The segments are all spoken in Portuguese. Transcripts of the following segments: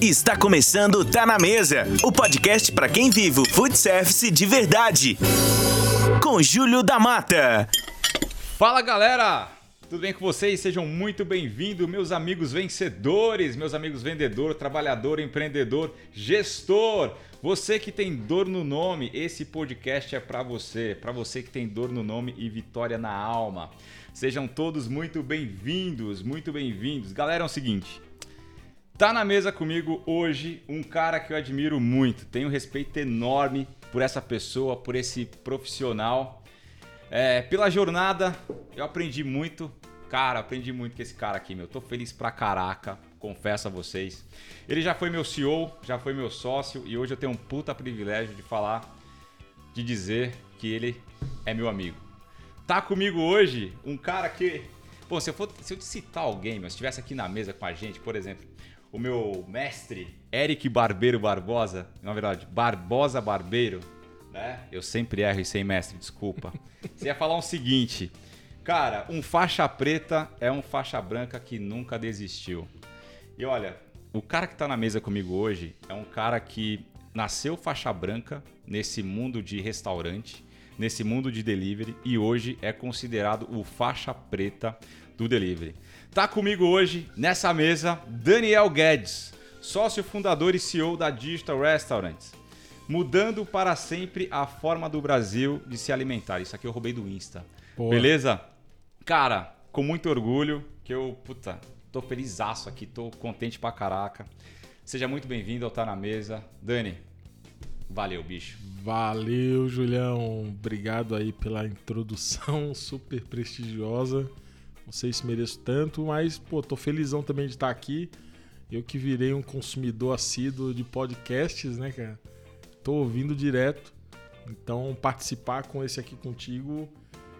Está começando Tá na Mesa, o podcast para quem vive o food service de verdade. Com Júlio da Mata. Fala galera! Tudo bem com vocês? Sejam muito bem-vindos, meus amigos vencedores, meus amigos vendedor, trabalhador, empreendedor, gestor. Você que tem dor no nome, esse podcast é para você, para você que tem dor no nome e vitória na alma. Sejam todos muito bem-vindos, muito bem-vindos. Galera, é o seguinte, Tá na mesa comigo hoje um cara que eu admiro muito, tenho respeito enorme por essa pessoa, por esse profissional. É, pela jornada, eu aprendi muito. Cara, aprendi muito com esse cara aqui, meu. Tô feliz pra caraca, confesso a vocês. Ele já foi meu CEO, já foi meu sócio e hoje eu tenho um puta privilégio de falar, de dizer que ele é meu amigo. Tá comigo hoje um cara que. Bom, se eu, for, se eu citar alguém, mas estivesse aqui na mesa com a gente, por exemplo, o meu mestre, Eric Barbeiro Barbosa, na verdade, Barbosa Barbeiro, né? Eu sempre erro e sem mestre, desculpa. Você ia falar o um seguinte, cara, um faixa preta é um faixa branca que nunca desistiu. E olha, o cara que tá na mesa comigo hoje é um cara que nasceu faixa branca nesse mundo de restaurante, nesse mundo de delivery e hoje é considerado o faixa preta do delivery. Tá comigo hoje nessa mesa Daniel Guedes, sócio fundador e CEO da Digital Restaurants. Mudando para sempre a forma do Brasil de se alimentar. Isso aqui eu roubei do Insta. Boa. Beleza? Cara, com muito orgulho, que eu, puta, tô felizaço aqui, tô contente pra caraca. Seja muito bem-vindo ao Tá Na Mesa. Dani, valeu, bicho. Valeu, Julião. Obrigado aí pela introdução super prestigiosa. Não sei se mereço tanto, mas, pô, tô felizão também de estar aqui. Eu que virei um consumidor assíduo de podcasts, né, cara? Tô ouvindo direto. Então, participar com esse aqui contigo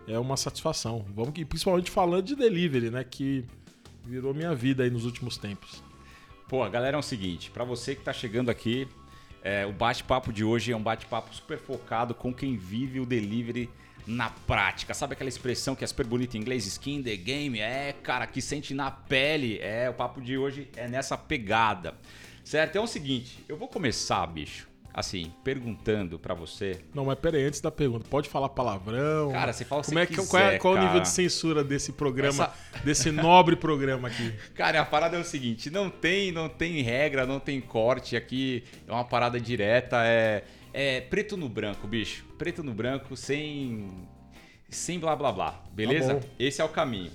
é uma satisfação. Vamos que, principalmente falando de delivery, né, que virou minha vida aí nos últimos tempos. Pô, galera, é o seguinte, para você que tá chegando aqui, é, o bate-papo de hoje é um bate-papo super focado com quem vive o delivery na prática. Sabe aquela expressão que é super bonita em inglês? Skin the game? É, cara, que sente na pele. É, o papo de hoje é nessa pegada. Certo? Então é o seguinte, eu vou começar, bicho, assim, perguntando para você. Não, mas peraí, antes da pergunta, pode falar palavrão? Cara, você fala Como é que quiser, qual é, qual o nível de censura desse programa, Essa... desse nobre programa aqui? Cara, a parada é o seguinte, não tem, não tem regra, não tem corte aqui, é uma parada direta, é é preto no branco, bicho. Preto no branco, sem. Sem blá blá blá. Beleza? Tá Esse é o caminho.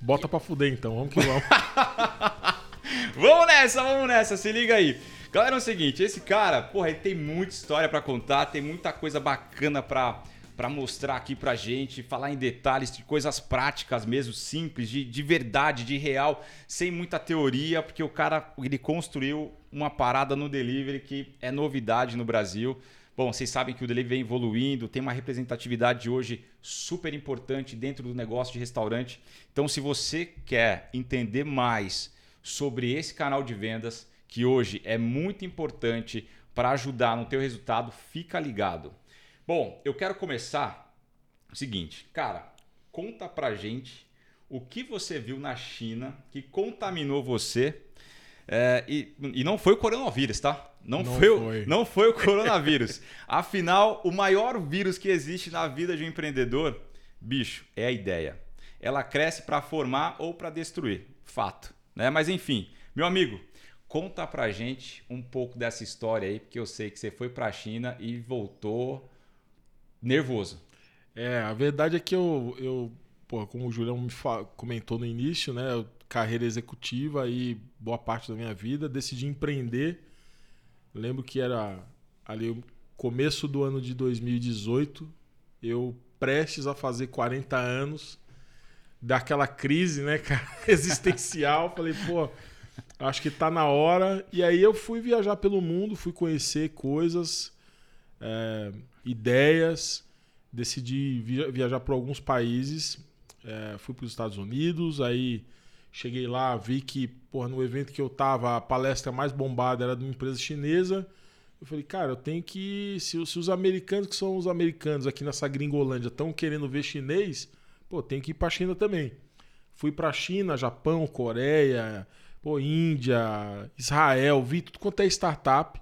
Bota e... pra fuder então, vamos que vamos. vamos nessa, vamos nessa, se liga aí. Galera, é o seguinte, esse cara, porra, ele tem muita história para contar, tem muita coisa bacana pra, pra mostrar aqui pra gente, falar em detalhes de coisas práticas mesmo, simples, de, de verdade, de real, sem muita teoria, porque o cara, ele construiu uma parada no delivery que é novidade no Brasil. Bom, vocês sabem que o delivery vem evoluindo, tem uma representatividade hoje super importante dentro do negócio de restaurante. Então, se você quer entender mais sobre esse canal de vendas, que hoje é muito importante para ajudar no teu resultado, fica ligado. Bom, eu quero começar o seguinte, cara, conta pra gente o que você viu na China que contaminou você é, e, e não foi o coronavírus, tá? Não, não foi, foi, não foi o coronavírus. Afinal, o maior vírus que existe na vida de um empreendedor, bicho, é a ideia. Ela cresce para formar ou para destruir. Fato. Né? Mas enfim, meu amigo, conta pra gente um pouco dessa história aí, porque eu sei que você foi pra China e voltou nervoso. É, a verdade é que eu, eu pô, como o Julião me comentou no início, né? Carreira executiva e boa parte da minha vida, decidi empreender. Lembro que era ali o começo do ano de 2018, eu prestes a fazer 40 anos, daquela crise, né, cara, existencial, falei, pô, acho que tá na hora. E aí eu fui viajar pelo mundo, fui conhecer coisas, é, ideias, decidi viajar para alguns países, é, fui para os Estados Unidos, aí Cheguei lá, vi que, porra, no evento que eu tava, a palestra mais bombada era de uma empresa chinesa. Eu falei, cara, eu tenho que. Se, se os americanos, que são os americanos aqui nessa gringolândia, estão querendo ver chinês, pô, tem que ir pra China também. Fui pra China, Japão, Coreia, pô, Índia, Israel, vi tudo quanto é startup.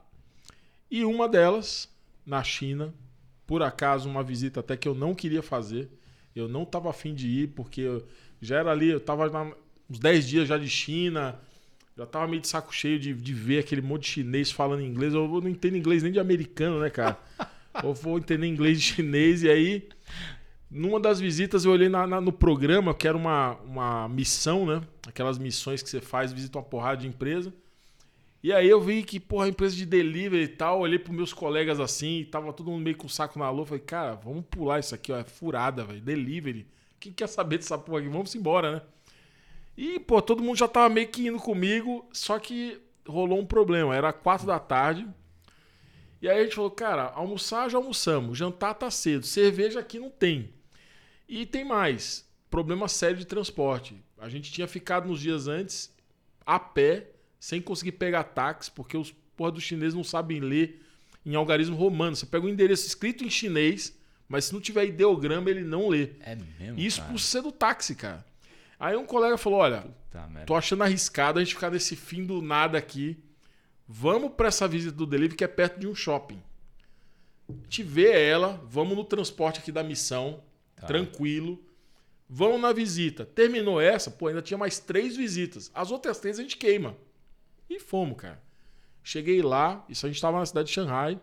E uma delas, na China, por acaso, uma visita até que eu não queria fazer. Eu não estava afim de ir, porque já era ali, eu estava uns 10 dias já de China, já estava meio de saco cheio de, de ver aquele monte de chinês falando inglês. Eu não entendo inglês nem de americano, né, cara? eu vou entender inglês de chinês, e aí, numa das visitas, eu olhei na, na, no programa, que era uma, uma missão, né? Aquelas missões que você faz, visita uma porrada de empresa. E aí eu vi que, porra, empresa de delivery e tal, olhei pros meus colegas assim, tava todo mundo meio com o saco na lua, falei, cara, vamos pular isso aqui, ó, é furada, velho, delivery. Quem quer saber dessa porra aqui? Vamos embora, né? E, pô, todo mundo já tava meio que indo comigo, só que rolou um problema, era quatro da tarde. E aí a gente falou, cara, almoçar já almoçamos, jantar tá cedo, cerveja aqui não tem. E tem mais, problema sério de transporte. A gente tinha ficado nos dias antes a pé sem conseguir pegar táxi, porque os porra dos chineses não sabem ler em algarismo romano. Você pega o um endereço escrito em chinês, mas se não tiver ideograma, ele não lê. É mesmo? Isso cara? por ser do táxi, cara. Aí um colega falou: Olha, tô achando arriscado a gente ficar nesse fim do nada aqui. Vamos para essa visita do delivery que é perto de um shopping. A gente vê ela, vamos no transporte aqui da missão, tá. tranquilo. Vamos na visita. Terminou essa, pô, ainda tinha mais três visitas. As outras três a gente queima. E fomos, cara. Cheguei lá, isso a gente estava na cidade de Xangai.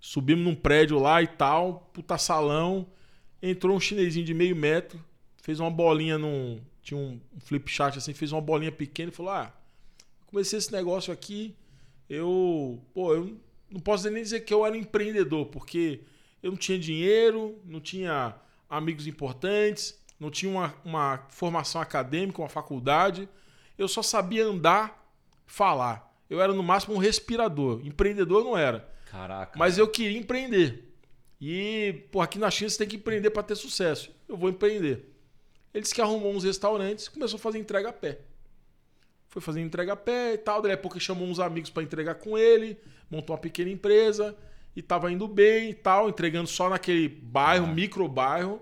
Subimos num prédio lá e tal, puta salão. Entrou um chinesinho de meio metro, fez uma bolinha num. Tinha um flip chart assim, fez uma bolinha pequena e falou: Ah, comecei esse negócio aqui. Eu. Pô, eu não posso nem dizer que eu era empreendedor, porque eu não tinha dinheiro, não tinha amigos importantes, não tinha uma, uma formação acadêmica, uma faculdade eu só sabia andar, falar. Eu era no máximo um respirador. Empreendedor não era. Caraca. Mas eu queria empreender. E, pô, aqui na China você tem que empreender para ter sucesso. Eu vou empreender. Ele disse que arrumou uns restaurantes e começou a fazer entrega a pé. Foi fazer entrega a pé e tal. Daí a pouco chamou uns amigos para entregar com ele, montou uma pequena empresa e tava indo bem e tal, entregando só naquele bairro, ah. micro bairro.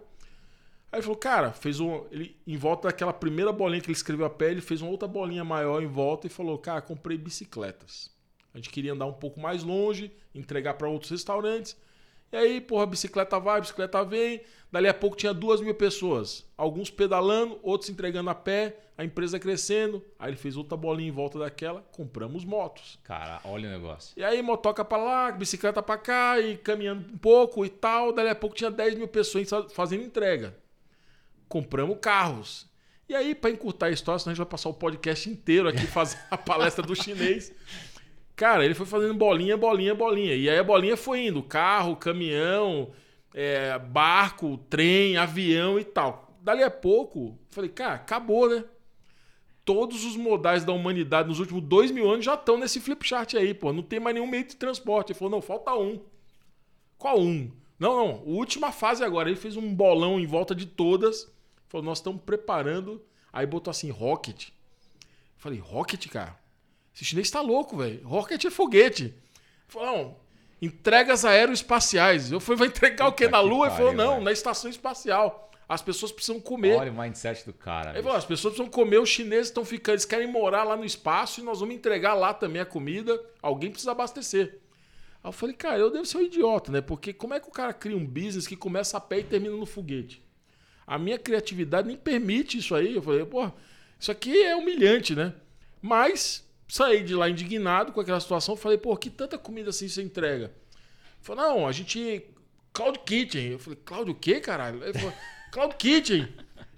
Aí ele falou, cara, fez um. Ele, em volta daquela primeira bolinha que ele escreveu a pé, ele fez uma outra bolinha maior em volta e falou, cara, comprei bicicletas. A gente queria andar um pouco mais longe, entregar para outros restaurantes. E aí, porra, a bicicleta vai, a bicicleta vem. Dali a pouco tinha duas mil pessoas. Alguns pedalando, outros entregando a pé, a empresa crescendo. Aí ele fez outra bolinha em volta daquela, compramos motos. Cara, olha o negócio. E aí, motoca pra lá, bicicleta pra cá, e caminhando um pouco e tal. Dali a pouco tinha 10 mil pessoas fazendo entrega compramos carros. E aí, para encurtar a história, senão a gente vai passar o podcast inteiro aqui fazendo a palestra do chinês. Cara, ele foi fazendo bolinha, bolinha, bolinha. E aí a bolinha foi indo: carro, caminhão, é, barco, trem, avião e tal. Dali a pouco, falei, cara, acabou, né? Todos os modais da humanidade nos últimos dois mil anos já estão nesse flip chart aí, pô. Não tem mais nenhum meio de transporte. Ele falou, não, falta um. Qual um? Não, não. Última fase agora. Ele fez um bolão em volta de todas Falou, nós estamos preparando. Aí botou assim, Rocket. falei, Rocket, cara? Esse chinês tá louco, velho. Rocket é foguete. Falou, não, entregas aeroespaciais. Eu falei, vai entregar o quê? Na Lua? Ele falou, não, véio. na estação espacial. As pessoas precisam comer. Olha o mindset do cara. Ele falou, as pessoas precisam comer, os chineses estão ficando, eles querem morar lá no espaço e nós vamos entregar lá também a comida. Alguém precisa abastecer. Aí eu falei, cara, eu devo ser um idiota, né? Porque como é que o cara cria um business que começa a pé e termina no foguete? A minha criatividade nem permite isso aí. Eu falei, pô, isso aqui é humilhante, né? Mas saí de lá indignado com aquela situação. Falei, pô, que tanta comida assim você entrega? Falei, não, a gente. Cloud Kitchen. Eu falei, Cloud o quê, caralho? Ele falou, Cloud Kitchen.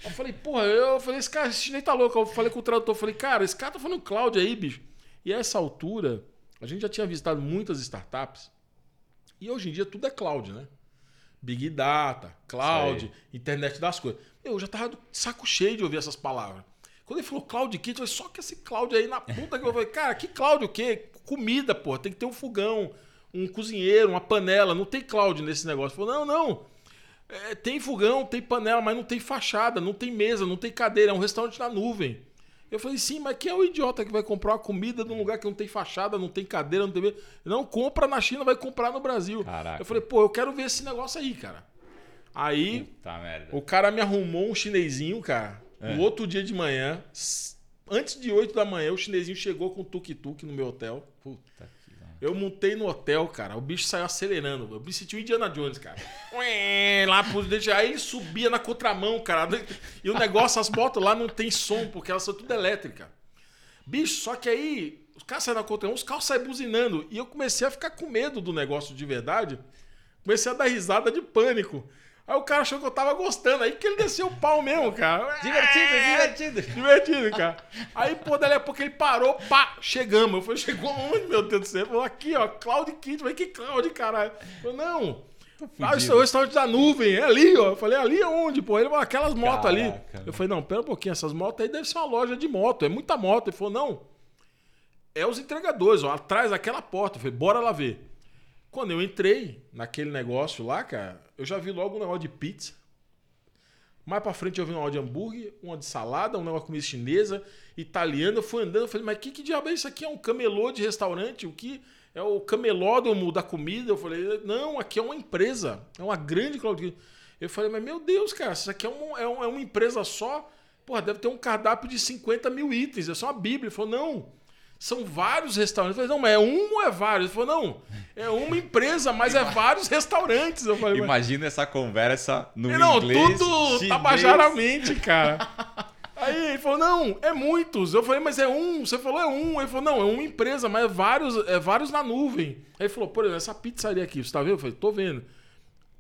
Eu falei, porra, eu falei, esse cara, esse chinês tá louco. Eu falei com o tradutor, falei, cara, esse cara tá falando cloud aí, bicho. E a essa altura, a gente já tinha visitado muitas startups. E hoje em dia tudo é cloud, né? Big Data, Cloud, internet das coisas. Eu já tava de saco cheio de ouvir essas palavras. Quando ele falou Cloud Kit, eu falei, só que esse Cloud aí na puta que eu falei, cara, que Cloud o quê? Comida, pô, tem que ter um fogão, um cozinheiro, uma panela, não tem Cloud nesse negócio. Ele falou, não, não. É, tem fogão, tem panela, mas não tem fachada, não tem mesa, não tem cadeira, é um restaurante na nuvem. Eu falei, sim, mas quem é o idiota que vai comprar uma comida num lugar que não tem fachada, não tem cadeira, não tem. Não, compra na China, vai comprar no Brasil. Caraca. Eu falei, pô, eu quero ver esse negócio aí, cara. Aí, o cara me arrumou um chinesinho, cara. É. No outro dia de manhã, antes de 8 da manhã, o chinesinho chegou com tuk-tuk no meu hotel. Puta que Eu montei no hotel, cara. O bicho saiu acelerando. Eu me senti o Indiana Jones, cara. Ué, lá pro. Aí ele subia na contramão, cara. E o negócio, as motos lá não tem som, porque elas são tudo elétricas. Bicho, só que aí os caras saem na contramão, os carros saem buzinando. E eu comecei a ficar com medo do negócio de verdade. Comecei a dar risada de pânico. Aí o cara achou que eu tava gostando. Aí que ele desceu o pau mesmo, cara. Divertido, É, divertido. Divertido, cara. Aí, pô, dali a pouco ele parou, pá, chegamos. Eu falei, chegou onde, meu Deus do céu? Ele falou, aqui, ó, Cloud Kit. Eu falei, que Cloud, caralho? Eu falei, não. Ah, isso é o restaurante da nuvem, é ali, ó. Eu falei, ali aonde, pô? Ele falou, aquelas motos ali. Eu falei, não, pera um pouquinho, essas motos aí deve ser uma loja de moto, é muita moto. Ele falou, não. É os entregadores, ó, atrás daquela porta. Eu falei, bora lá ver. Quando eu entrei naquele negócio lá, cara, eu já vi logo um negócio de pizza. Mais pra frente eu vi um negócio de hambúrguer, uma de salada, um negócio de comida chinesa, italiana. Eu fui andando, eu falei, mas que, que diabo é isso aqui? É um camelô de restaurante? O que é o camelódromo da comida? Eu falei, não, aqui é uma empresa. É uma grande cloud. Eu falei, mas meu Deus, cara, isso aqui é, um, é, um- é uma empresa só? Porra, deve ter um cardápio de 50 mil itens. É só uma bíblia. Ele falou, não. São vários restaurantes. Eu falei, não, mas é um ou é vários? Ele falou, não, é uma empresa, mas é vários restaurantes. Eu falei, mas- Imagina essa conversa no não, inglês. tudo chinês. tabajaramente, cara. Aí ele falou, não, é muitos. Eu falei, mas é um. Você falou, é um. Ele falou, não, é uma empresa, mas é vários, é vários na nuvem. Aí ele falou, por exemplo, essa pizzaria aqui, você tá vendo? Eu falei, tô vendo.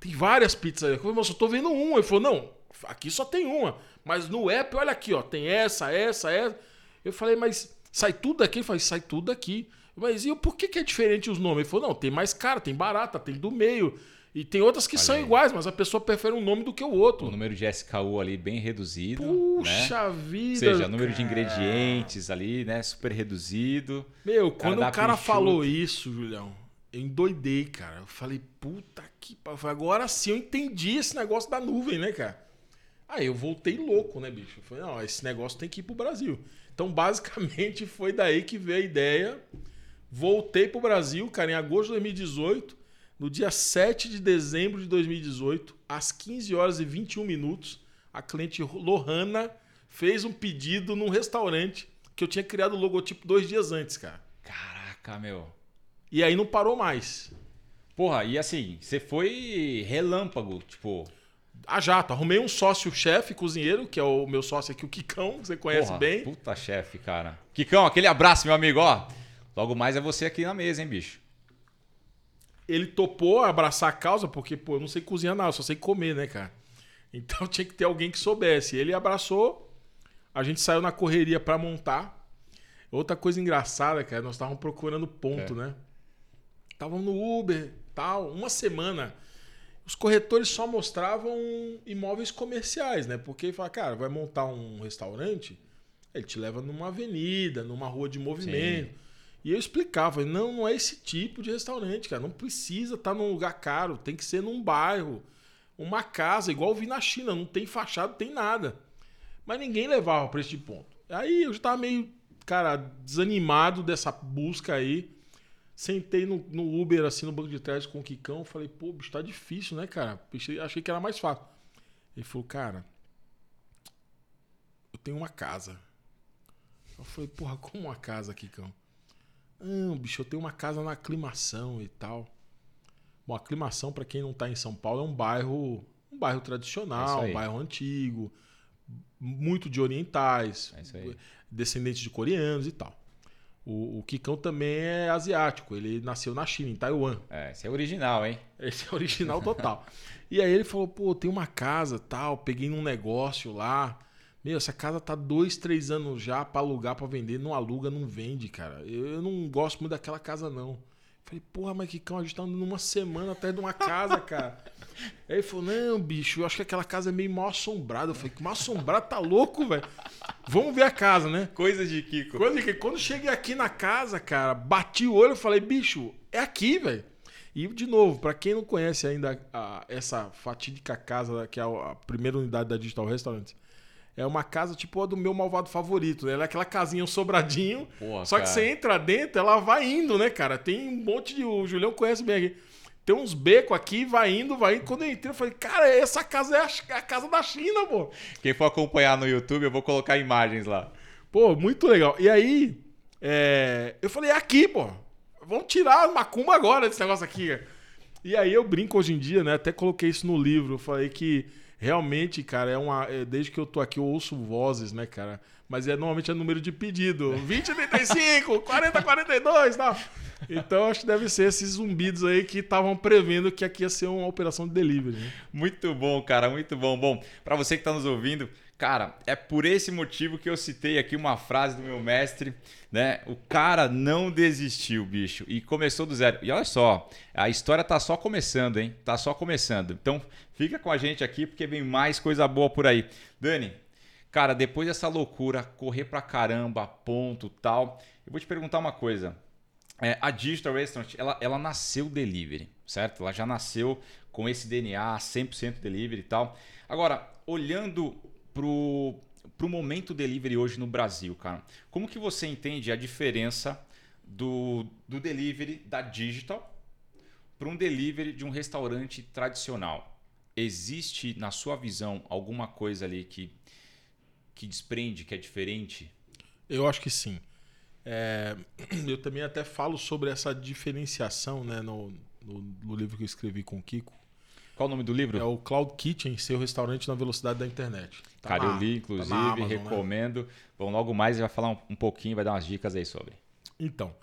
Tem várias pizzarias. Eu falei, mas eu tô vendo uma. Ele falou, não, aqui só tem uma. Mas no app, olha aqui, ó, tem essa, essa, essa. Eu falei, mas sai tudo daqui? Ele falou, sai tudo daqui. Mas e por que, que é diferente os nomes? Ele falou, não, tem mais cara, tem barata, tem do meio. E tem outras que Olha são aí. iguais, mas a pessoa prefere um nome do que o outro. O número de SKU ali bem reduzido. né? Puxa Ou vida. seja, o número de ingredientes ali, né? Super reduzido. Meu, quando o cara enxuto. falou isso, Julião, eu endoidei, cara. Eu falei, puta que pariu. Agora sim eu entendi esse negócio da nuvem, né, cara? Aí eu voltei louco, né, bicho? Eu falei, não, esse negócio tem que ir pro Brasil. Então, basicamente, foi daí que veio a ideia. Voltei pro Brasil, cara, em agosto de 2018. No dia 7 de dezembro de 2018, às 15 horas e 21 minutos, a cliente Lohana fez um pedido num restaurante que eu tinha criado o logotipo dois dias antes, cara. Caraca, meu. E aí não parou mais. Porra, e assim, você foi relâmpago, tipo. A jato, arrumei um sócio-chefe, cozinheiro, que é o meu sócio aqui, o Kikão, que você conhece porra, bem. Puta chefe, cara. Kikão, aquele abraço, meu amigo, ó. Logo mais é você aqui na mesa, hein, bicho. Ele topou abraçar a causa, porque, pô, eu não sei cozinhar nada, só sei comer, né, cara? Então tinha que ter alguém que soubesse. Ele abraçou, a gente saiu na correria pra montar. Outra coisa engraçada, cara, nós estávamos procurando ponto, É. né? Estávamos no Uber, tal, uma semana. Os corretores só mostravam imóveis comerciais, né? Porque fala, cara, vai montar um restaurante, ele te leva numa avenida, numa rua de movimento. E eu explicava, não, não é esse tipo de restaurante, cara. Não precisa estar num lugar caro, tem que ser num bairro, uma casa, igual eu vi na China, não tem fachada, não tem nada. Mas ninguém levava para esse ponto. Aí eu já tava meio, cara, desanimado dessa busca aí. Sentei no, no Uber, assim, no banco de trás com o Kikão. Falei, pô, bicho, tá difícil, né, cara? Achei que era mais fácil. Ele falou, cara, eu tenho uma casa. Eu falei, porra, como uma casa, Kikão? Não, bicho, eu tenho uma casa na aclimação e tal. Bom, aclimação, pra quem não tá em São Paulo, é um bairro, um bairro É tradicional, aí. um bairro antigo, muito de orientais, É descendentes de coreanos e tal. O, o Kikão também é asiático, ele nasceu na China, em Taiwan. É, esse é original, hein? Esse é original total. e aí ele falou, pô, tem uma casa tal, peguei num negócio lá. Meu, essa casa tá dois, três anos já pra alugar, pra vender. Não aluga, não vende, cara. Eu, eu não gosto muito daquela casa, não. Falei, porra, mas Kikão, a gente tá andando uma semana atrás de uma casa, cara. aí ele falou, não, bicho, eu acho que aquela casa é meio mal assombrada. Eu falei, que mal assombrada, tá louco, velho? Vamos ver a casa, né? Coisa de Kiko. Quando, quando cheguei aqui na casa, cara, bati o olho e falei, bicho, é aqui, velho. E, de novo, pra quem não conhece ainda a- essa fatídica casa, que é a, a primeira unidade da Digital Restaurant, é uma casa tipo a do meu malvado favorito. né? Ela é aquela casinha, um sobradinho. Porra, só que cara. você entra dentro, ela vai indo, né, cara? Tem um monte de. O Julião conhece bem aqui. Tem uns becos aqui, vai indo, vai indo. Quando eu entrei, eu falei, cara, essa casa é a, a casa da China, pô. Quem for acompanhar no YouTube, eu vou colocar imagens lá. Pô, muito legal. E aí, é, eu falei, é aqui, pô. Vamos tirar a macumba agora desse negócio aqui. E aí eu brinco hoje em dia, né? Até coloquei isso no livro. Eu falei que realmente, cara, é uma. é, desde que eu tô aqui, eu ouço vozes, né, cara? Mas é normalmente é número de pedido. 2035, 4042 e tal. Então acho que deve ser esses zumbidos aí que estavam prevendo que aqui ia ser uma operação de delivery. Né? Muito bom, cara, muito bom. Bom, para você que está nos ouvindo, cara, é por esse motivo que eu citei aqui uma frase do meu mestre, né? O cara não desistiu, bicho, e começou do zero. E olha só, a história tá só começando, hein? Tá só começando. Então, fica com a gente aqui porque vem mais coisa boa por aí. Dani, cara, depois dessa loucura, correr pra caramba, ponto, tal, eu vou te perguntar uma coisa. É, a Digital Restaurant, ela, ela nasceu delivery, certo? Ela já nasceu com esse DNA 100% delivery e tal. Agora, olhando pro, pro momento delivery hoje no Brasil, cara, como que você entende a diferença do, do delivery da digital para um delivery de um restaurante tradicional? Existe, na sua visão, alguma coisa ali que, que desprende, que é diferente? Eu acho que sim. É, eu também até falo sobre essa diferenciação né, no, no, no, livro que eu escrevi com o Kiko. Qual o nome do livro? É o Cloud Kitchen, seu restaurante na velocidade da internet. Tá Cara, eu li, inclusive, tá Amazon, né? recomendo. Né? Bom, logo mais ele vai falar um, um, pouquinho, vai dar umas dicas aí sobre. Então,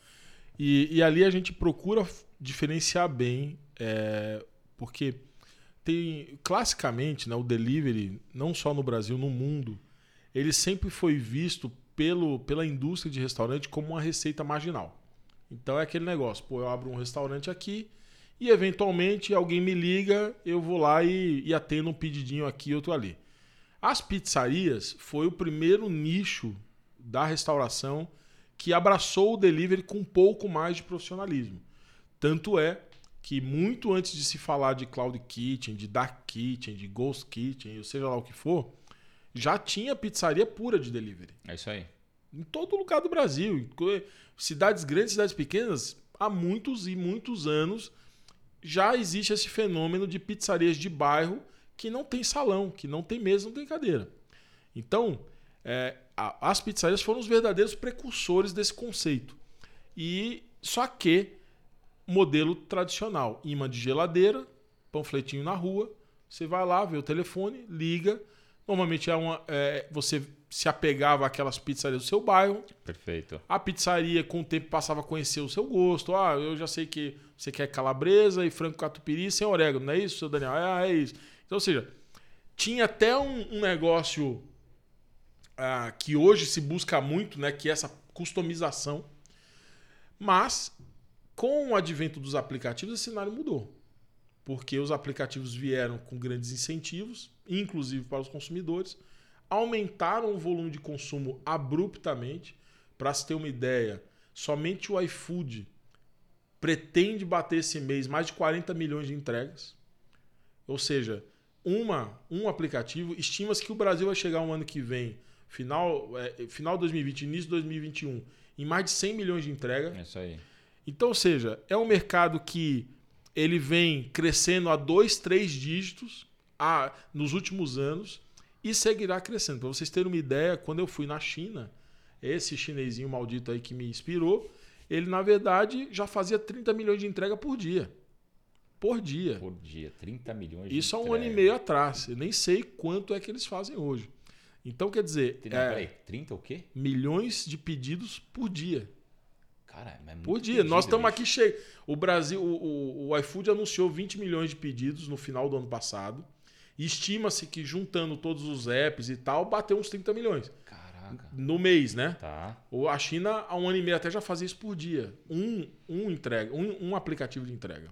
e, e ali a gente procura diferenciar bem, é, porque tem, classicamente, né, o delivery, não só no Brasil, no mundo, ele sempre foi visto pelo, pela indústria de restaurante como uma receita marginal. Então é aquele negócio, pô, eu abro um restaurante aqui e eventualmente alguém me liga, eu vou lá e, e atendo um pedidinho aqui, outro ali. As pizzarias foi o primeiro nicho da restauração que abraçou o delivery com um pouco mais de profissionalismo. Tanto é que muito antes de se falar de cloud kitchen, de dark kitchen, de ghost kitchen, ou seja lá o que for, já tinha pizzaria pura de delivery. É isso aí. Em todo lugar do Brasil. Cidades grandes, cidades pequenas, há muitos e muitos anos já existe esse fenômeno de pizzarias de bairro que não tem salão, que não tem mesa, não tem cadeira. Então, é, a, as pizzarias foram os verdadeiros precursores desse conceito. E só que modelo tradicional, imã de geladeira, panfletinho na rua, você vai lá, vê o telefone, liga, Normalmente é uma, é, você se apegava àquelas pizzarias do seu bairro. Perfeito. A pizzaria, com o tempo, passava a conhecer o seu gosto. Ah, eu já sei que você quer calabresa e frango catupiry sem orégano, não é isso, seu Daniel? Ah, é isso. Então, ou seja, tinha até um, um negócio ah, que hoje se busca muito, né, que é essa customização. Mas, com o advento dos aplicativos, esse cenário mudou. Porque os aplicativos vieram com grandes incentivos inclusive para os consumidores, aumentaram o volume de consumo abruptamente. Para se ter uma ideia, somente o iFood pretende bater esse mês mais de 40 milhões de entregas. Ou seja, uma, um aplicativo, estima-se que o Brasil vai chegar um ano que vem, final, é, final de 2020, início de 2021, em mais de 100 milhões de entregas. É isso aí. Então, ou seja, é um mercado que ele vem crescendo a dois, três dígitos a, nos últimos anos e seguirá crescendo. Para vocês terem uma ideia, quando eu fui na China, esse chinesinho maldito aí que me inspirou, ele na verdade já fazia 30 milhões de entrega por dia. Por dia. Por dia, 30 milhões Isso há um ano e meio atrás. Eu nem sei quanto é que eles fazem hoje. Então, quer dizer. Não, é, peraí, 30 o quê? Milhões de pedidos por dia. Cara, é muito Por dia. Pedido, Nós estamos aqui cheio. O Brasil, o, o, o iFood anunciou 20 milhões de pedidos no final do ano passado. Estima-se que juntando todos os apps e tal, bateu uns 30 milhões. Caraca. No mês, né? Tá. A China, há um ano e meio até já fazia isso por dia. Um, um entrega, um, um aplicativo de entrega.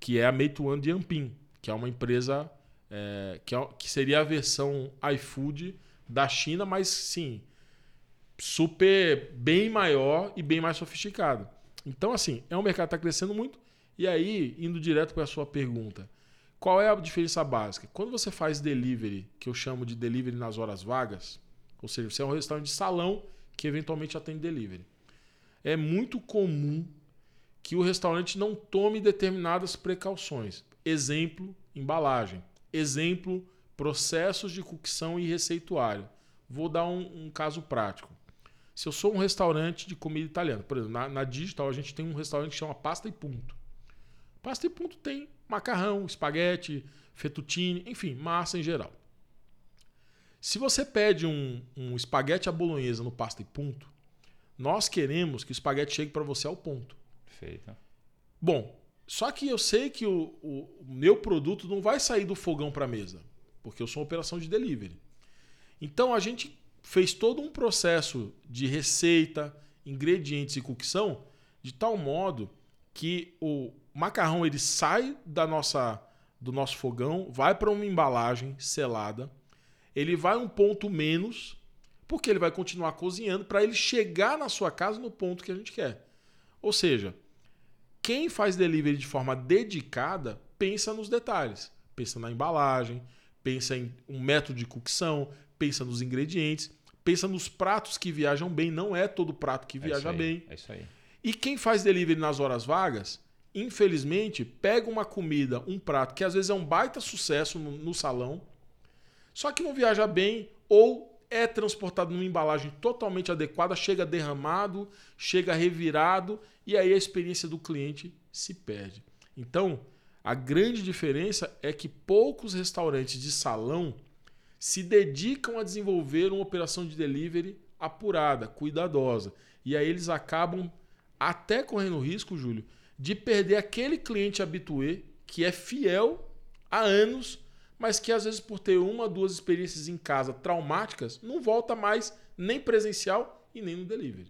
Que é a Meituan de Ampin, que é uma empresa é, que, é, que seria a versão iFood da China, mas sim, super bem maior e bem mais sofisticado. Então, assim, é um mercado que está crescendo muito. E aí, indo direto para a sua pergunta, qual é a diferença básica? Quando você faz delivery, que eu chamo de delivery nas horas vagas, ou seja, você é um restaurante de salão que eventualmente atende delivery. É muito comum que o restaurante não tome determinadas precauções. Exemplo, embalagem. Exemplo, processos de cocção e receituário. Vou dar um, um caso prático. Se eu sou um restaurante de comida italiana, por exemplo, na, na Digital a gente tem um restaurante que chama Pasta e Ponto. Pasta e Ponto tem macarrão, espaguete, fettuccine, enfim, massa em geral. Se você pede um, um espaguete à bolonhesa no Pasta e Ponto, nós queremos que o espaguete chegue para você ao ponto. Perfeito. Bom, só que eu sei que o, o, o meu produto não vai sair do fogão para a mesa, porque eu sou uma operação de delivery. Então a gente fez todo um processo de receita, ingredientes e cocção de tal modo que o macarrão ele sai da nossa do nosso fogão, vai para uma embalagem selada, ele vai um ponto menos, porque ele vai continuar cozinhando para ele chegar na sua casa no ponto que a gente quer. Ou seja, quem faz delivery de forma dedicada pensa nos detalhes, pensa na embalagem, pensa em um método de cocção, pensa nos ingredientes, pensa nos pratos que viajam bem, não é todo prato que viaja é aí, bem. É isso aí. E quem faz delivery nas horas vagas, infelizmente, pega uma comida, um prato que às vezes é um baita sucesso no, no salão, só que não viaja bem ou é transportado numa embalagem totalmente adequada, chega derramado, chega revirado e aí a experiência do cliente se perde. Então, a grande diferença é que poucos restaurantes de salão se dedicam a desenvolver uma operação de delivery apurada, cuidadosa. E aí eles acabam até correndo risco, Júlio, de perder aquele cliente habitué que é fiel há anos, mas que às vezes por ter uma, duas experiências em casa traumáticas, não volta mais nem presencial e nem no delivery.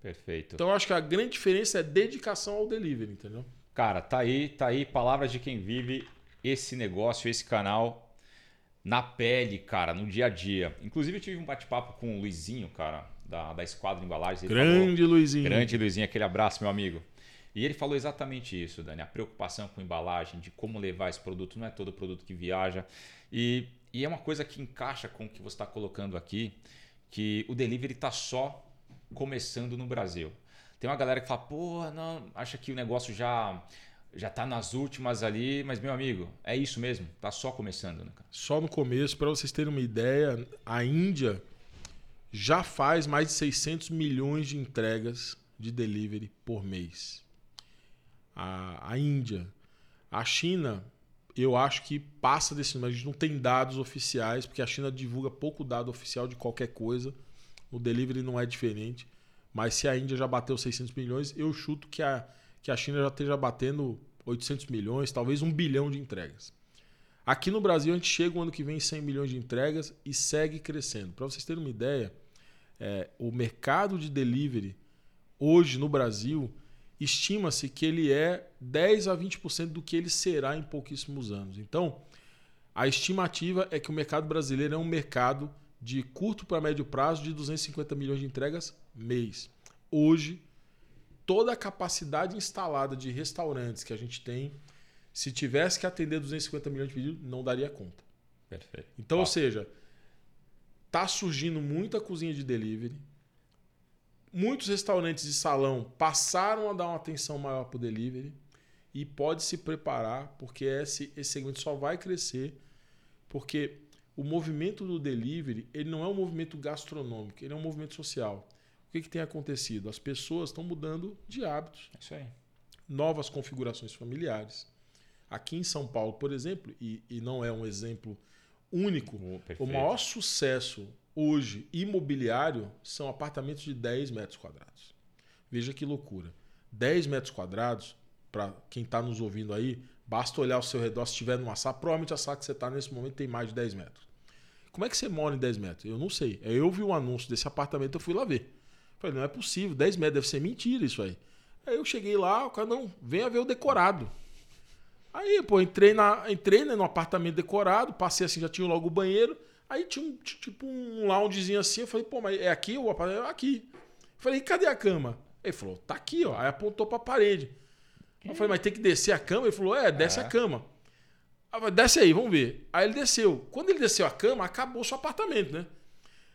Perfeito. Então eu acho que a grande diferença é dedicação ao delivery, entendeu? Cara, tá aí, tá aí, palavras de quem vive esse negócio, esse canal na pele, cara, no dia a dia. Inclusive eu tive um bate-papo com o Luizinho, cara, da, da Esquadra Embalagens. Grande falou- Luizinho. Grande Luizinho, aquele abraço, meu amigo. E ele falou exatamente isso, Dani, a preocupação com embalagem, de como levar esse produto, não é todo produto que viaja. E, e é uma coisa que encaixa com o que você está colocando aqui, que o delivery está só começando no Brasil. Tem uma galera que fala, pô, não, acha que o negócio já já tá nas últimas ali, mas meu amigo, é isso mesmo, tá só começando, né, cara? Só no começo, para vocês terem uma ideia, a Índia já faz mais de 600 milhões de entregas de delivery por mês. A, a Índia. A China, eu acho que passa desse número. A gente não tem dados oficiais, porque a China divulga pouco dado oficial de qualquer coisa. O delivery não é diferente. Mas se a Índia já bateu 600 milhões, eu chuto que a, que a China já esteja batendo 800 milhões, talvez um bilhão de entregas. Aqui no Brasil, a gente chega o ano que vem em 100 milhões de entregas e segue crescendo. Para vocês terem uma ideia, é, o mercado de delivery hoje no Brasil estima-se que ele é 10 a 20% do que ele será em pouquíssimos anos. Então, a estimativa é que o mercado brasileiro é um mercado de curto para médio prazo de 250 milhões de entregas mês. Hoje, toda a capacidade instalada de restaurantes que a gente tem, se tivesse que atender 250 milhões de pedidos, não daria conta. Perfeito. Então, Ó, ou seja, tá surgindo muita cozinha de delivery. Muitos restaurantes de salão passaram a dar uma atenção maior para o delivery e pode se preparar porque esse, esse segmento só vai crescer porque o movimento do delivery ele não é um movimento gastronômico, ele é um movimento social. O que, que tem acontecido? As pessoas estão mudando de hábitos é isso aí. novas configurações familiares. Aqui em São Paulo, por exemplo, e, e não é um exemplo único, O- o maior sucesso hoje imobiliário são apartamentos de 10 metros quadrados. Veja que loucura. 10 metros quadrados, para quem está nos ouvindo aí, basta olhar ao seu redor. Se estiver numa sala, provavelmente a sala que você está nesse momento tem mais de 10 metros. Como é que você mora em 10 metros? Eu não sei. Eu vi o anúncio desse apartamento, eu fui lá ver. Falei, não é possível, 10 metros, deve ser mentira isso aí. Aí eu cheguei lá, o cara, não, venha ver o decorado. Aí, pô, entrei, na, entrei né, no apartamento decorado, passei assim, já tinha logo o banheiro. Aí tinha um, tipo um loungezinho assim. Eu falei, pô, mas é aqui o apartamento? É aqui. Eu falei, cadê a cama? Ele falou, tá aqui, ó. Aí apontou pra parede. Eu falei, mas tem que descer a cama? Ele falou, é, desce É. a cama. Aí eu falei, desce aí, vamos ver. Aí ele desceu. Quando ele desceu a cama, acabou o seu apartamento, né?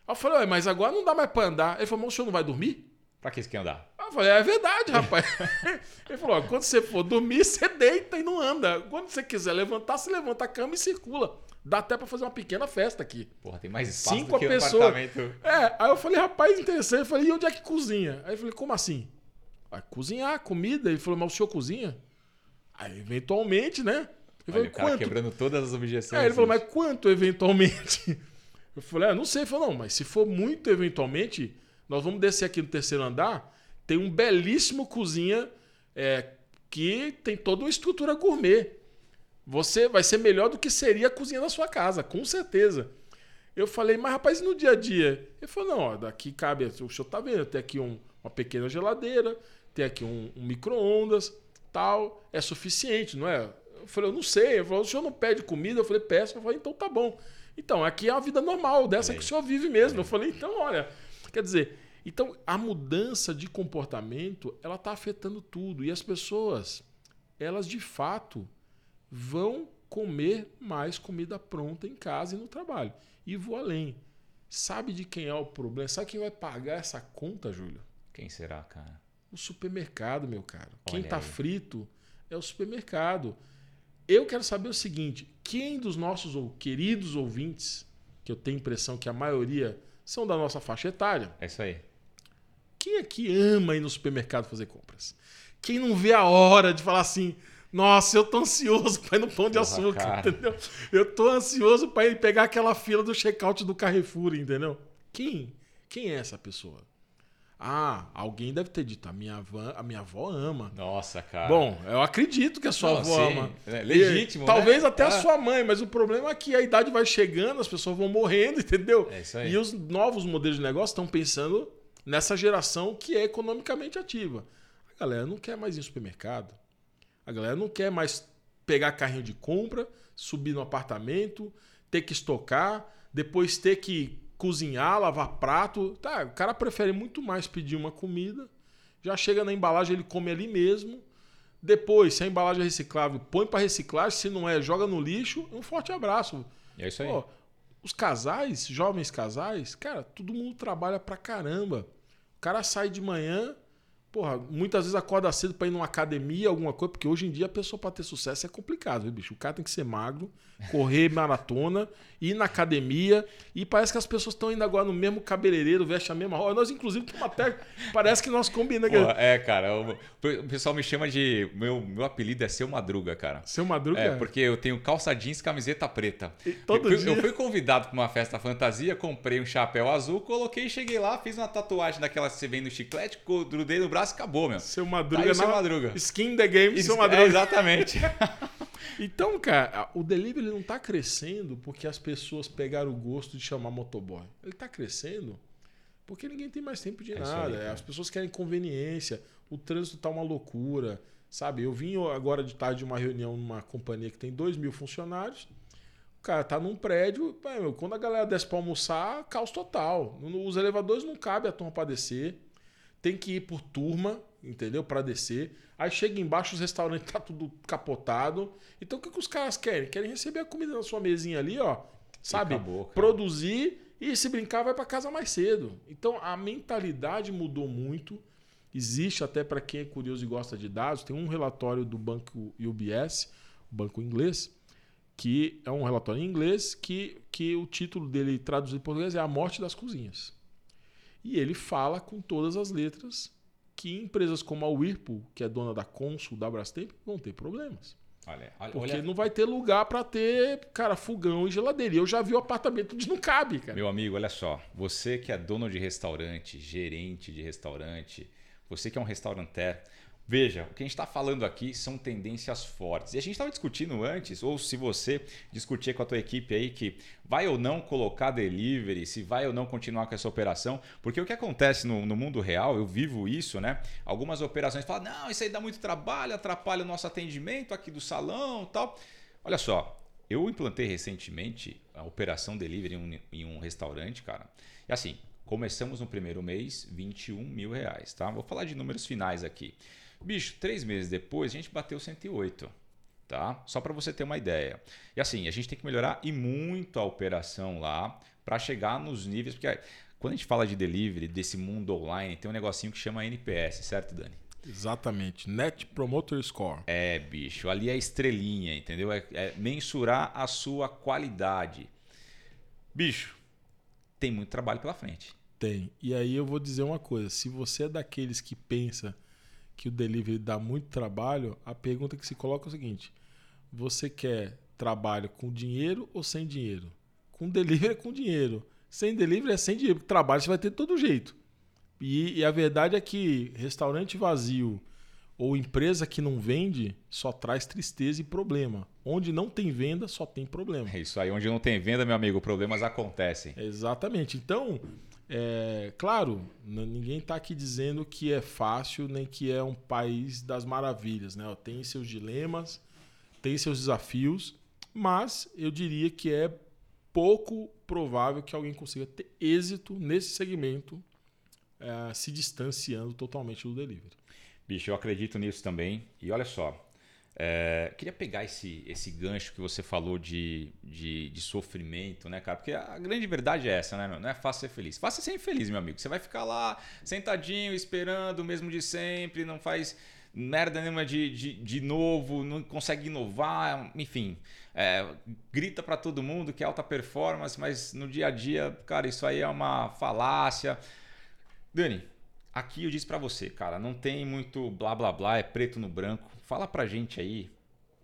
Aí eu falei, ué, mas agora não dá mais pra andar. Ele falou, mas o senhor não vai dormir? Pra que você quer andar? Aí eu falei, é verdade, rapaz. Ele falou, ó, quando você for dormir, você deita e não anda. Quando você quiser levantar, você levanta a cama e circula. Dá até pra fazer uma pequena festa aqui. Porra, tem mais espaço Cinco do que um pessoas. apartamento. É, aí eu falei, rapaz, interessante. Eu falei, e onde é que cozinha? Aí eu falei, como assim? Vai cozinhar, comida. Ele falou, mas o senhor cozinha? Aí, eventualmente, né? Eu Olha, falei, o cara quanto? quebrando todas as objeções. Aí ele falou, mas quanto eventualmente? Eu falei, ah, não sei. Ele falou, não, mas se for muito eventualmente, nós vamos descer aqui no terceiro andar. Tem um belíssimo cozinha é, que tem toda uma estrutura gourmet. Você vai ser melhor do que seria a cozinha da sua casa, com certeza. Eu falei, mas rapaz, e no dia a dia? Ele falou, não, ó, daqui cabe, o senhor tá vendo, tem aqui um- uma pequena geladeira, tem aqui um, um micro-ondas, tal, é suficiente, não é? Eu falei, eu não sei. Ele falou, o senhor não pede comida? Eu falei, peço. Eu falei, então tá bom. Então, aqui é a vida normal, dessa Olha que o senhor vive mesmo. Eu falei, então, olha, quer dizer, então a mudança de comportamento, ela tá afetando tudo. E as pessoas, elas de fato vão comer mais comida pronta em casa e no trabalho. E vou além. Sabe de quem é o problema? Sabe quem vai pagar essa conta, Júlio? Quem será, cara? O supermercado, meu caro. Quem Olha está aí. frito é o supermercado. Eu quero saber o seguinte: quem dos nossos ou queridos ouvintes, que eu tenho a impressão que a maioria são da nossa faixa etária, É isso aí. quem é que ama ir no supermercado fazer compras? Quem não vê a hora de falar assim, nossa, eu tô ansioso para ir no pão de Porra, açúcar, cara. entendeu? Eu tô ansioso para ir pegar aquela fila do check-out do Carrefour, entendeu? Quem? Quem é essa pessoa? Ah, alguém deve ter dito, a minha, avó, a minha avó ama. Nossa, cara. Bom, eu acredito que a sua Não, avó sim, ama. é legítimo, E, Talvez né? até a Ah. sua mãe, mas o problema é que a idade vai chegando, as pessoas vão morrendo, entendeu? É isso aí. E os novos modelos de negócio estão pensando nessa geração que é economicamente ativa. A galera não quer mais ir no supermercado. A galera não quer mais pegar carrinho de compra, subir no apartamento, ter que estocar, depois ter que cozinhar, lavar prato. Tá, o cara prefere muito mais pedir uma comida, já chega na embalagem, ele come ali mesmo. Depois, se a embalagem é reciclável, põe para reciclagem, se não é, joga no lixo. Um forte abraço. É isso aí. Pô, os casais, jovens casais, cara, todo mundo trabalha pra caramba. O cara sai de manhã, porra, muitas vezes acorda cedo pra ir numa academia, alguma coisa, porque hoje em dia a pessoa pra ter sucesso é complicado, viu, bicho? O cara tem que ser magro, correr maratona, ir na academia, e parece que as pessoas estão indo agora no mesmo cabeleireiro, veste a mesma roupa. Nós, inclusive, temos até. Parece que nós combinamos. Porra, é, cara. O, o pessoal me chama de. Meu, meu apelido é Seu Madruga, cara. Seu Madruga. É, porque eu tenho calça jeans e camiseta preta. E todo eu, fui, dia. eu fui convidado para uma festa fantasia, comprei um chapéu azul, coloquei, cheguei lá, fiz uma tatuagem daquela que você vem no chiclete, grudei no braço e acabou, meu. Seu Tá Madruga aí o Seu na- Madruga. Skin the game, seu é, Madruga. exatamente. Então, cara, o delivery não tá crescendo porque as pessoas pegaram o gosto de chamar motoboy. Ele tá crescendo porque ninguém tem mais tempo de É nada. aí, as pessoas querem conveniência. O trânsito tá uma loucura. Sabe, eu vim agora de tarde de uma reunião numa companhia que tem 2 mil funcionários. O cara tá num prédio, quando a galera desce pra almoçar, caos total. Os elevadores não cabe a turma pra descer. Tem que ir por turma, entendeu? Pra descer. Aí chega embaixo, os restaurantes tá tudo capotado. Então o que, que os caras querem? Querem receber a comida na sua mesinha ali, ó. Sabe? acabou. Produzir e se brincar vai pra casa mais cedo. Então a mentalidade mudou muito. Existe até para quem é curioso e gosta de dados, tem um relatório do banco UBS, o banco inglês, que é um relatório em inglês que, que o título dele traduzido em português é A Morte das Cozinhas. E ele fala com todas as letras que empresas como a Whirlpool, que é dona da Consul, da Brastemp, vão ter problemas. Olha, olha, Porque olha- não vai ter lugar para ter, cara, fogão e geladeira. E eu já vi o apartamento onde não cabe, cara. Meu amigo, olha só. Você que é dono de restaurante, gerente de restaurante, você que é um restauranter, veja, o que a gente está falando aqui são tendências fortes. E a gente estava discutindo antes, ou se você discutir com a tua equipe aí que vai ou não colocar delivery, se vai ou não continuar com essa operação, porque o que acontece no, no mundo real, eu vivo isso, né? Algumas operações falam, não, isso aí dá muito trabalho, atrapalha o nosso atendimento aqui do salão tal. Olha só, eu implantei recentemente a operação delivery em um, em um restaurante, cara. E assim, começamos no primeiro mês, 21 mil reais, tá? Vou falar de números finais aqui. Bicho, três meses depois a gente bateu 108, tá? Só para você ter uma ideia. E assim, a gente tem que melhorar e muito a operação lá para chegar nos níveis, porque quando a gente fala de delivery, desse mundo online, tem um negocinho que chama NPS, certo, Dani? Exatamente. Net Promoter Score. É, bicho, ali é estrelinha, entendeu? É, é mensurar a sua qualidade. Bicho, tem muito trabalho pela frente. Tem. E aí eu vou dizer uma coisa: se você é daqueles que pensa que o delivery dá muito trabalho, a pergunta que se coloca é o seguinte: você quer trabalho com dinheiro ou sem dinheiro? Com delivery é com dinheiro. Sem delivery é sem dinheiro. Trabalho você vai ter de todo jeito. E, e, a verdade é que restaurante vazio ou empresa que não vende só traz tristeza e problema. Onde não tem venda, só tem problema. É isso aí. Onde não tem venda, meu amigo, problemas acontecem. Exatamente. Então, é, claro, ninguém está aqui dizendo que é fácil nem que é um país das maravilhas. Né? Tem seus dilemas, tem seus desafios, mas eu diria que é pouco provável que alguém consiga ter êxito nesse segmento é, se distanciando totalmente do delivery. Bicho, eu acredito nisso também. E olha só, é, queria pegar esse, esse gancho que você falou de, de, de, sofrimento, né, cara? Porque a grande verdade é essa, né? Não é fácil ser feliz. Fácil ser infeliz, meu amigo. Você vai ficar lá sentadinho, esperando o mesmo de sempre, não faz merda nenhuma de, de, de novo, não consegue inovar, enfim. É, grita para todo mundo que é alta performance, mas no dia a dia, cara, isso aí é uma falácia. Dani, aqui eu disse para você, cara, não tem muito blá blá blá, é preto no branco. Fala pra gente aí,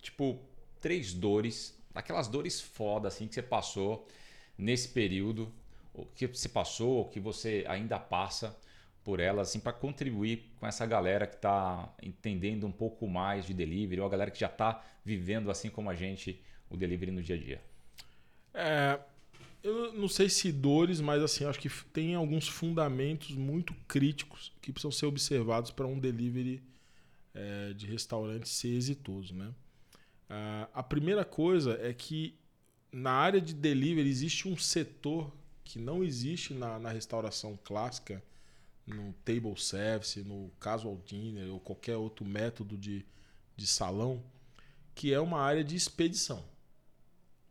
tipo, três dores, aquelas dores foda assim que você passou nesse período, o que você passou, o que você ainda passa por elas, assim, para contribuir com essa galera que está entendendo um pouco mais de delivery, ou a galera que já está vivendo assim como a gente o delivery no dia a dia. É, eu não sei se dores, mas assim, acho que tem alguns fundamentos muito críticos que precisam ser observados para um delivery é, de restaurante ser exitoso. Né? a primeira coisa é que na área de delivery existe um setor que não existe na, na restauração clássica, no table service, no casual dinner ou qualquer outro método de, de salão, que é uma área de expedição.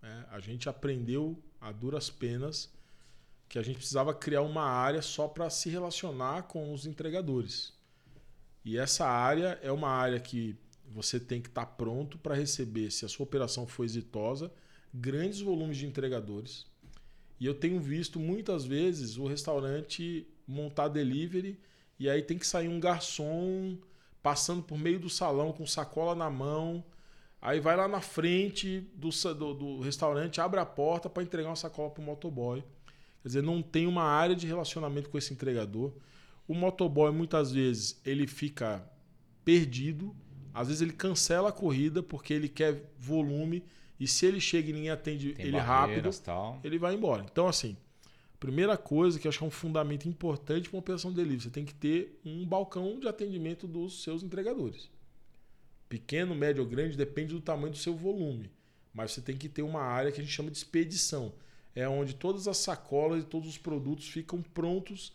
É, a gente aprendeu a duras penas que a gente precisava criar uma área só para se relacionar com os entregadores. E essa área é uma área que você tem que estar tá pronto para receber, se a sua operação for exitosa, grandes volumes de entregadores. E eu tenho visto muitas vezes o restaurante montar delivery e aí tem que sair um garçom passando por meio do salão com sacola na mão Aí vai lá na frente do, do, do restaurante, abre a porta para entregar uma sacola para o motoboy. Quer dizer, não tem uma área de relacionamento com esse entregador. O motoboy, muitas vezes, ele fica perdido. Às vezes ele cancela a corrida porque ele quer volume. E se ele chega e ninguém atende tem ele rápido, tal. ele vai embora. Então, assim, primeira coisa que eu acho que é um fundamento importante para uma operação de delivery, você tem que ter um balcão de atendimento dos seus entregadores. Pequeno, médio ou grande depende do tamanho do seu volume. Mas você tem que ter uma área que a gente chama de expedição. É onde todas as sacolas e todos os produtos ficam prontos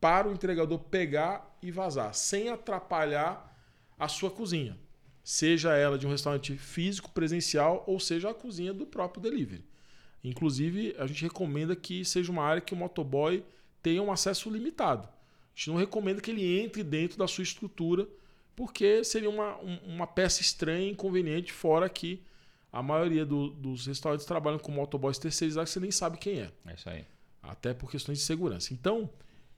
para o entregador pegar e vazar, sem atrapalhar a sua cozinha. Seja ela de um restaurante físico, presencial, ou seja a cozinha do próprio delivery. Inclusive, a gente recomenda que seja uma área que o motoboy tenha um acesso limitado. A gente não recomenda que ele entre dentro da sua estrutura porque seria uma, uma peça estranha, inconveniente, fora que a maioria do, dos restaurantes trabalham com motoboys terceirizados que você nem sabe quem é. É isso aí. Até por questões de segurança. Então,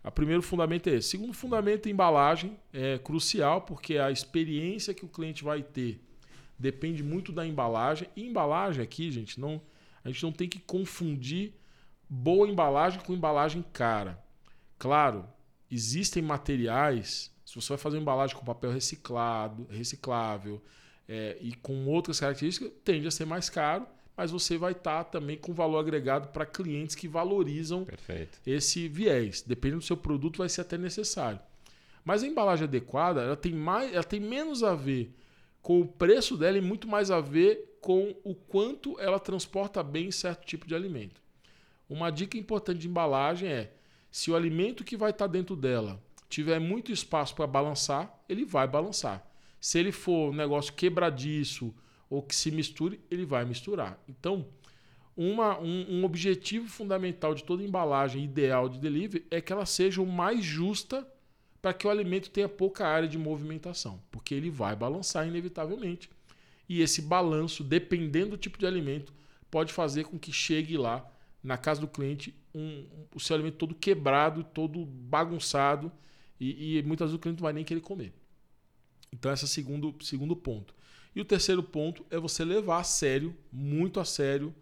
o primeiro fundamento é esse. Segundo fundamento, a embalagem é crucial, porque a experiência que o cliente vai ter depende muito da embalagem. E embalagem aqui, gente, não, a gente não tem que confundir boa embalagem com embalagem cara. Claro, existem materiais se você vai fazer uma embalagem com papel reciclado, reciclável é, e com outras características, tende a ser mais caro, mas você vai estar tá também com valor agregado para clientes que valorizam Perfeito. esse viés. Dependendo do seu produto, vai ser até necessário. Mas a embalagem adequada, ela tem, mais, ela tem menos a ver com o preço dela e muito mais a ver com o quanto ela transporta bem certo tipo de alimento. Uma dica importante de embalagem é: se o alimento que vai estar tá dentro dela tiver muito espaço para balançar, ele vai balançar. Se ele for um negócio quebradiço ou que se misture, ele vai misturar. Então, uma, um, um, objetivo fundamental de toda embalagem ideal de delivery é que ela seja o mais justa para que o alimento tenha pouca área de movimentação, porque ele vai balançar inevitavelmente. E esse balanço, dependendo do tipo de alimento, pode fazer com que chegue lá na casa do cliente um, o seu alimento todo quebrado, todo bagunçado e, e muitas vezes o cliente não vai nem querer comer. Então, esse é o segundo, segundo ponto. E o terceiro ponto é você levar a sério, muito a sério,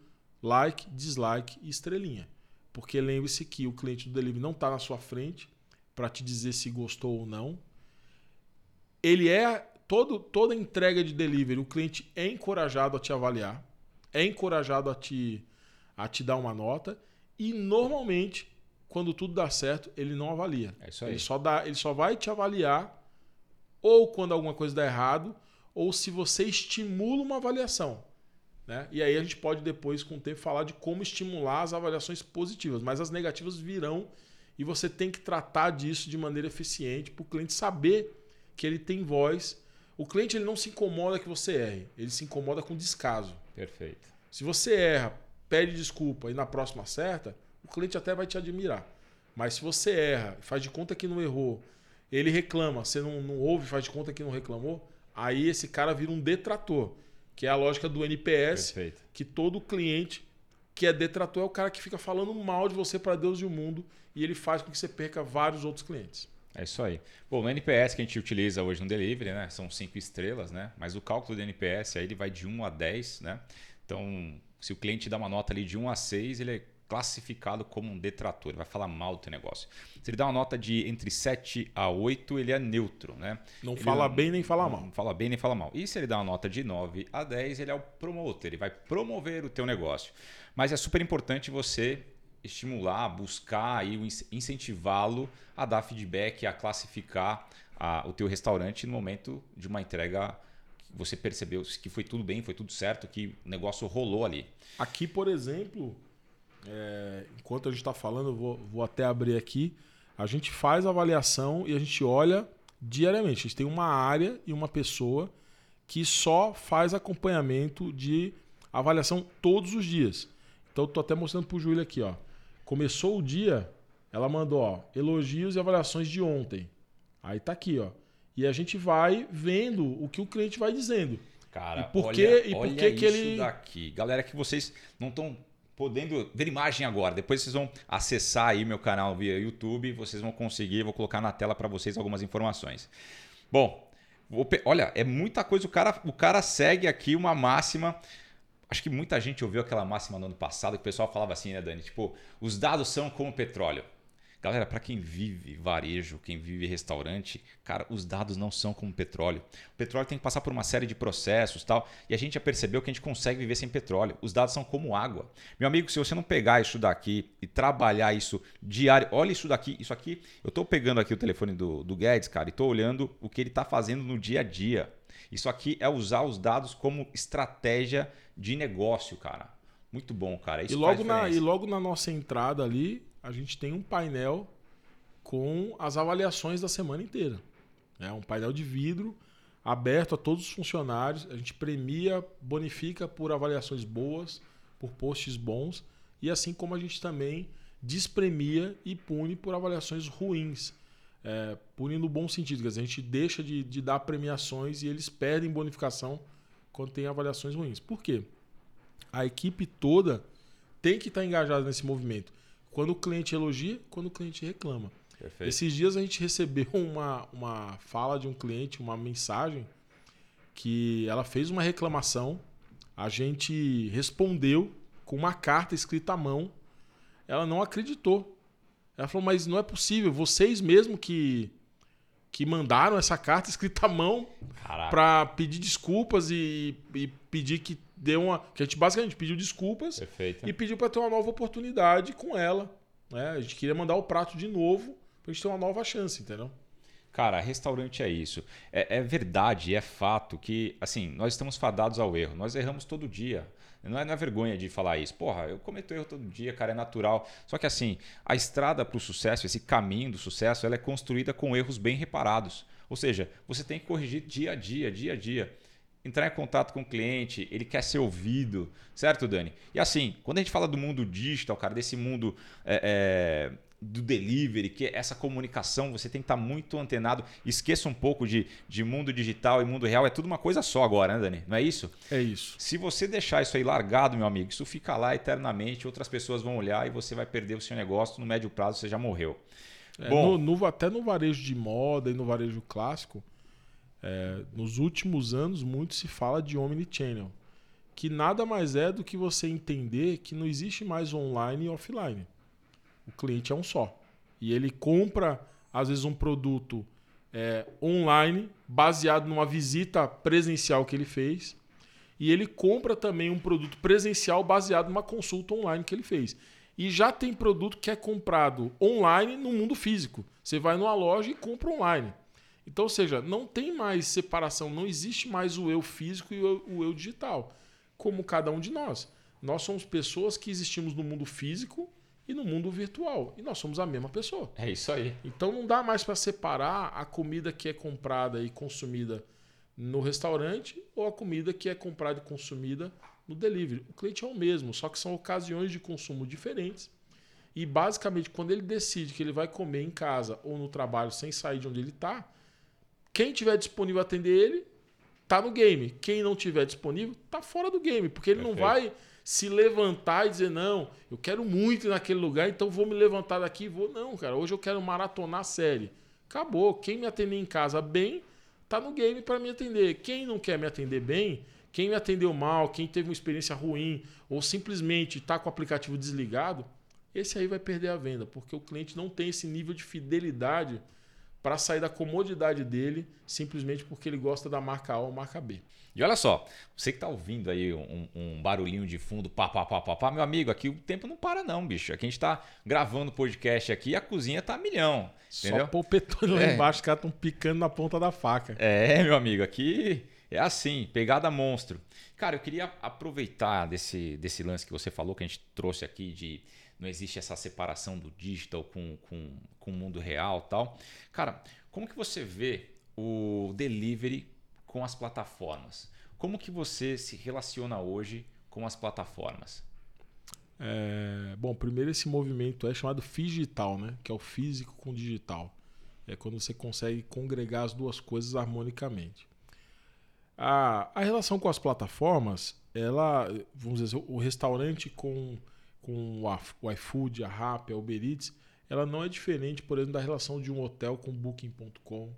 like, dislike e estrelinha. Porque lembre-se que o cliente do delivery não está na sua frente para te dizer se gostou ou não. Ele é todo, toda entrega de delivery, o cliente é encorajado a te avaliar, é encorajado a te, a te dar uma nota e normalmente quando tudo dá certo ele não avalia. É isso aí. Ele só dá, ele só vai te avaliar ou quando alguma coisa dá errado ou se você estimula uma avaliação. Né? E aí a gente pode depois, com o tempo, falar de como estimular as avaliações positivas, mas as negativas virão e você tem que tratar disso de maneira eficiente para o cliente saber que ele tem voz. O cliente ele não se incomoda que você erre, ele se incomoda com descaso. Perfeito. Se você erra, pede desculpa e na próxima acerta, o cliente até vai te admirar. Mas se você erra, faz de conta que não errou, ele reclama, você não, não ouve, faz de conta que não reclamou, Aí esse cara vira um detrator, que é a lógica do NPS, Perfeito. que todo cliente que é detrator é o cara que fica falando mal de você para Deus e o mundo e ele faz com que você perca vários outros clientes. É isso aí. Bom, no NPS que a gente utiliza hoje no delivery, né, são cinco estrelas, né? Mas o cálculo do NPS aí ele vai de 1 a 10, né? Então, se o cliente dá uma nota ali de 1 a 6, ele é classificado como um detrator, ele vai falar mal do teu negócio. Se ele dá uma nota de entre 7 a 8, ele é neutro, né? Não ele fala não, bem nem fala não mal. fala bem nem fala mal. E se ele dá uma nota de 9 a 10, ele é o promotor, ele vai promover o teu negócio. Mas é super importante você estimular, buscar e incentivá-lo a dar feedback, a classificar a, o teu restaurante no momento de uma entrega que você percebeu que foi tudo bem, foi tudo certo, que o negócio rolou ali. Aqui, por exemplo, é, enquanto a gente está falando, eu vou, vou até abrir aqui. A gente faz a avaliação e a gente olha diariamente. A gente tem uma área e uma pessoa que só faz acompanhamento de avaliação todos os dias. Então, estou até mostrando para o Júlio aqui. Ó. Começou o dia, ela mandou ó, elogios e avaliações de ontem. Aí tá aqui, ó. E a gente vai vendo o que o cliente vai dizendo. Cara, e por olha, que, e olha por que, que isso ele. daqui. Galera, que vocês não estão podendo ver imagem agora. Depois vocês vão acessar aí meu canal via YouTube, vocês vão conseguir, vou colocar na tela para vocês algumas informações. Bom, olha, é muita coisa. O cara, o cara segue aqui uma máxima. Acho que muita gente ouviu aquela máxima no ano passado que o pessoal falava assim, né, Dani? Tipo, os dados são como petróleo. Galera, para quem vive varejo, quem vive restaurante, cara, os dados não são como petróleo. O petróleo tem que passar por uma série de processos tal, e a gente já percebeu que a gente consegue viver sem petróleo. Os dados são como água. Meu amigo, se você não pegar isso daqui e trabalhar isso diário, olha isso daqui, isso aqui, eu estou pegando aqui o telefone do, do Guedes, cara, e estou olhando o que ele está fazendo no dia a dia. Isso aqui é usar os dados como estratégia de negócio, cara. Muito bom, cara. Isso e, logo na, e logo na nossa entrada ali, a gente tem um painel com as avaliações da semana inteira. É um painel de vidro aberto a todos os funcionários. A gente premia, bonifica por avaliações boas, por posts bons, e assim como a gente também despremia e pune por avaliações ruins. É, pune no bom sentido, quer dizer, a gente deixa de, de dar premiações e eles perdem bonificação quando tem avaliações ruins. Por quê? A equipe toda tem que estar engajada nesse movimento. Quando o cliente elogia, quando o cliente reclama. Perfeito. Esses dias a gente recebeu uma, uma fala de um cliente, uma mensagem, que ela fez uma reclamação, a gente respondeu com uma carta escrita à mão. Ela não acreditou. Ela falou, mas não é possível, vocês mesmo que, que mandaram essa carta escrita à mão para pedir desculpas e, e pedir que deu uma. Que a gente basicamente pediu desculpas Perfeito. e pediu para ter uma nova oportunidade com ela. Né? A gente queria mandar o prato de novo para a gente ter uma nova chance, entendeu? Cara, restaurante é isso. É, é, verdade, é fato que, assim, nós estamos fadados ao erro. Nós erramos todo dia. Não é, não é vergonha de falar isso. Porra, eu cometo erro todo dia, cara, é natural. Só que, assim, a estrada para o sucesso, esse caminho do sucesso, ela é construída com erros bem reparados. Ou seja, você tem que corrigir dia a dia, dia a dia entrar em contato com o cliente, ele quer ser ouvido, certo, Dani? E assim, quando a gente fala do mundo digital, cara, desse mundo é, é, do delivery, que essa comunicação, você tem que estar muito antenado. Esqueça um pouco de, de mundo digital e mundo real, é tudo uma coisa só agora, né, Dani? Não é isso? É isso. Se você deixar isso aí largado, meu amigo, isso fica lá eternamente, outras pessoas vão olhar e você vai perder o seu negócio, no médio prazo você já morreu. É, Bom, no, no, até no varejo de moda e no varejo clássico, é, nos últimos anos muito se fala de omnichannel, que nada mais é do que você entender que não existe mais online e offline. O cliente é um só. E ele compra, às vezes, um produto é, online, baseado numa visita presencial que ele fez. E ele compra também um produto presencial baseado numa consulta online que ele fez. E já tem produto que é comprado online no mundo físico. Você vai numa loja e compra online. Então, ou seja, não tem mais separação, não existe mais o eu físico e o, o eu digital, como cada um de nós. Nós somos pessoas que existimos no mundo físico e no mundo virtual. E nós somos a mesma pessoa. É isso aí. Então não dá mais para separar a comida que é comprada e consumida no restaurante ou a comida que é comprada e consumida no delivery. O cliente é o mesmo, só que são ocasiões de consumo diferentes. E basicamente, quando ele decide que ele vai comer em casa ou no trabalho sem sair de onde ele está, quem tiver disponível a atender ele, tá no game. Quem não tiver disponível, tá fora do game, porque ele Perfeito. não vai se levantar e dizer, não, eu quero muito ir naquele lugar, então vou me levantar daqui e vou. Não, cara, hoje eu quero maratonar a série. Acabou. Quem me atender em casa bem, tá no game para me atender. Quem não quer me atender bem, quem me atendeu mal, quem teve uma experiência ruim, ou simplesmente está com o aplicativo desligado, esse aí vai perder a venda, porque o cliente não tem esse nível de fidelidade para sair da comodidade dele simplesmente porque ele gosta da marca A ou marca B. E olha só, você que está ouvindo aí um, um, barulhinho de fundo, pá, pá, pá, pá, pá, meu amigo, aqui o tempo não para não, bicho. Aqui a gente está gravando podcast aqui e a cozinha tá a milhão, entendeu? Só polpetone lá é. embaixo, os caras estão picando na ponta da faca. É, meu amigo, aqui é assim, pegada monstro. Cara, eu queria aproveitar desse, desse lance que você falou, que a gente trouxe aqui de não existe essa separação do digital com, com, com o mundo real tal. Cara, como que você vê o delivery com as plataformas? Como que você se relaciona hoje com as plataformas? É, bom, primeiro esse movimento é chamado digital, né? Que é o físico com digital. É quando você consegue congregar as duas coisas harmonicamente. A, a relação com as plataformas, ela, vamos dizer, o restaurante com com o iFood, a Rappi, a Uber Eats, ela não é diferente, por exemplo, da relação de um hotel com Booking.com,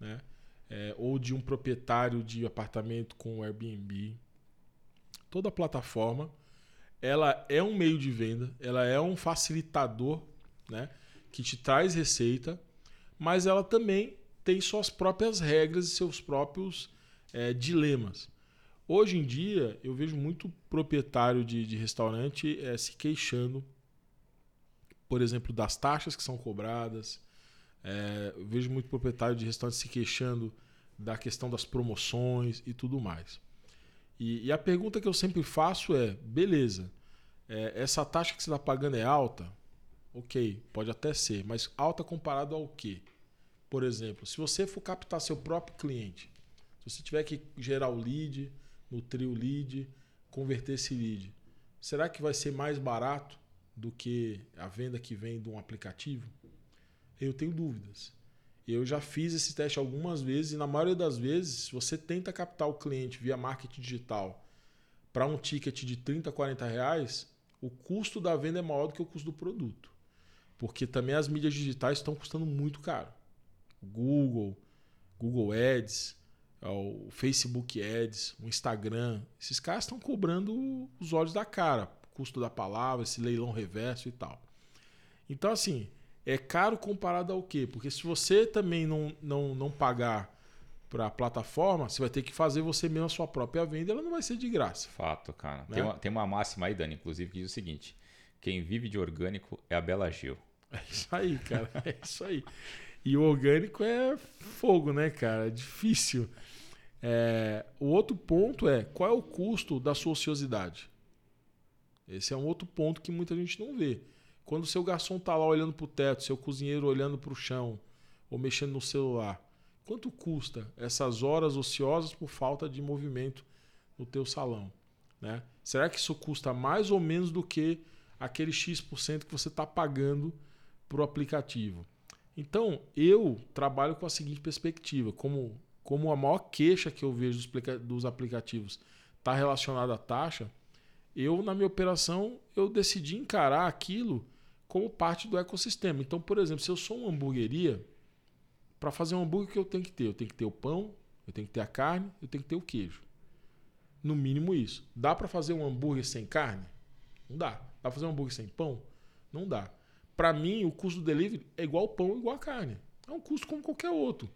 né? É, ou de um proprietário de apartamento com o Airbnb. Toda plataforma, ela é um meio de venda, ela é um facilitador, né? Que te traz receita, mas ela também tem suas próprias regras e seus próprios é, dilemas. Hoje em dia, eu vejo muito proprietário de, de restaurante é, se queixando, por exemplo, das taxas que são cobradas. É, eu vejo muito proprietário de restaurante se queixando da questão das promoções e tudo mais. E, e a pergunta que eu sempre faço é: beleza, é, essa taxa que você está pagando é alta? Ok, pode até ser, mas alta comparado ao quê? Por exemplo, se você for captar seu próprio cliente, se você tiver que gerar o lead, nutrir o lead, converter esse lead. Será que vai ser mais barato do que a venda que vem de um aplicativo? Eu tenho dúvidas. Eu já fiz esse teste algumas vezes e na maioria das vezes, se você tenta captar o cliente via marketing digital para um ticket de 30, 40 reais, o custo da venda é maior do que o custo do produto. Porque também as mídias digitais estão custando muito caro. Google, Google Ads, o Facebook Ads, o Instagram, esses caras estão cobrando os olhos da cara, custo da palavra, esse leilão reverso e tal. Então, assim, é caro comparado ao quê? Porque se você também não, não, não pagar para a plataforma, você vai ter que fazer você mesmo a sua própria venda, ela não vai ser de graça. Fato, cara. Né? Tem, uma, tem uma máxima aí, Dani, inclusive, que diz o seguinte: quem vive de orgânico é a Bela Gil. É isso aí, cara. É isso aí. E o orgânico é fogo, né, cara? É difícil. É, o outro ponto é qual é o custo da sua ociosidade? Esse é um outro ponto que muita gente não vê. Quando o seu garçom está lá olhando para o teto, seu cozinheiro olhando para o chão ou mexendo no celular, quanto custa essas horas ociosas por falta de movimento no teu salão? Né? Será que isso custa mais ou menos do que aquele X% que você está pagando para o aplicativo. Então, eu trabalho com a seguinte perspectiva: como, como a maior queixa que eu vejo dos, aplicativos está relacionada à taxa, eu, na minha operação, eu decidi encarar aquilo como parte do ecossistema. Então, por exemplo, se eu sou uma hamburgueria, para fazer um hambúrguer, o que eu tenho que ter? Eu tenho que ter o pão, eu tenho que ter a carne, eu tenho que ter o queijo. No mínimo isso. Dá para fazer um hambúrguer sem carne? Não dá. Dá para fazer um hambúrguer sem pão? Não dá. Para mim, o custo do delivery é igual pão, igual carne. É um custo como qualquer outro.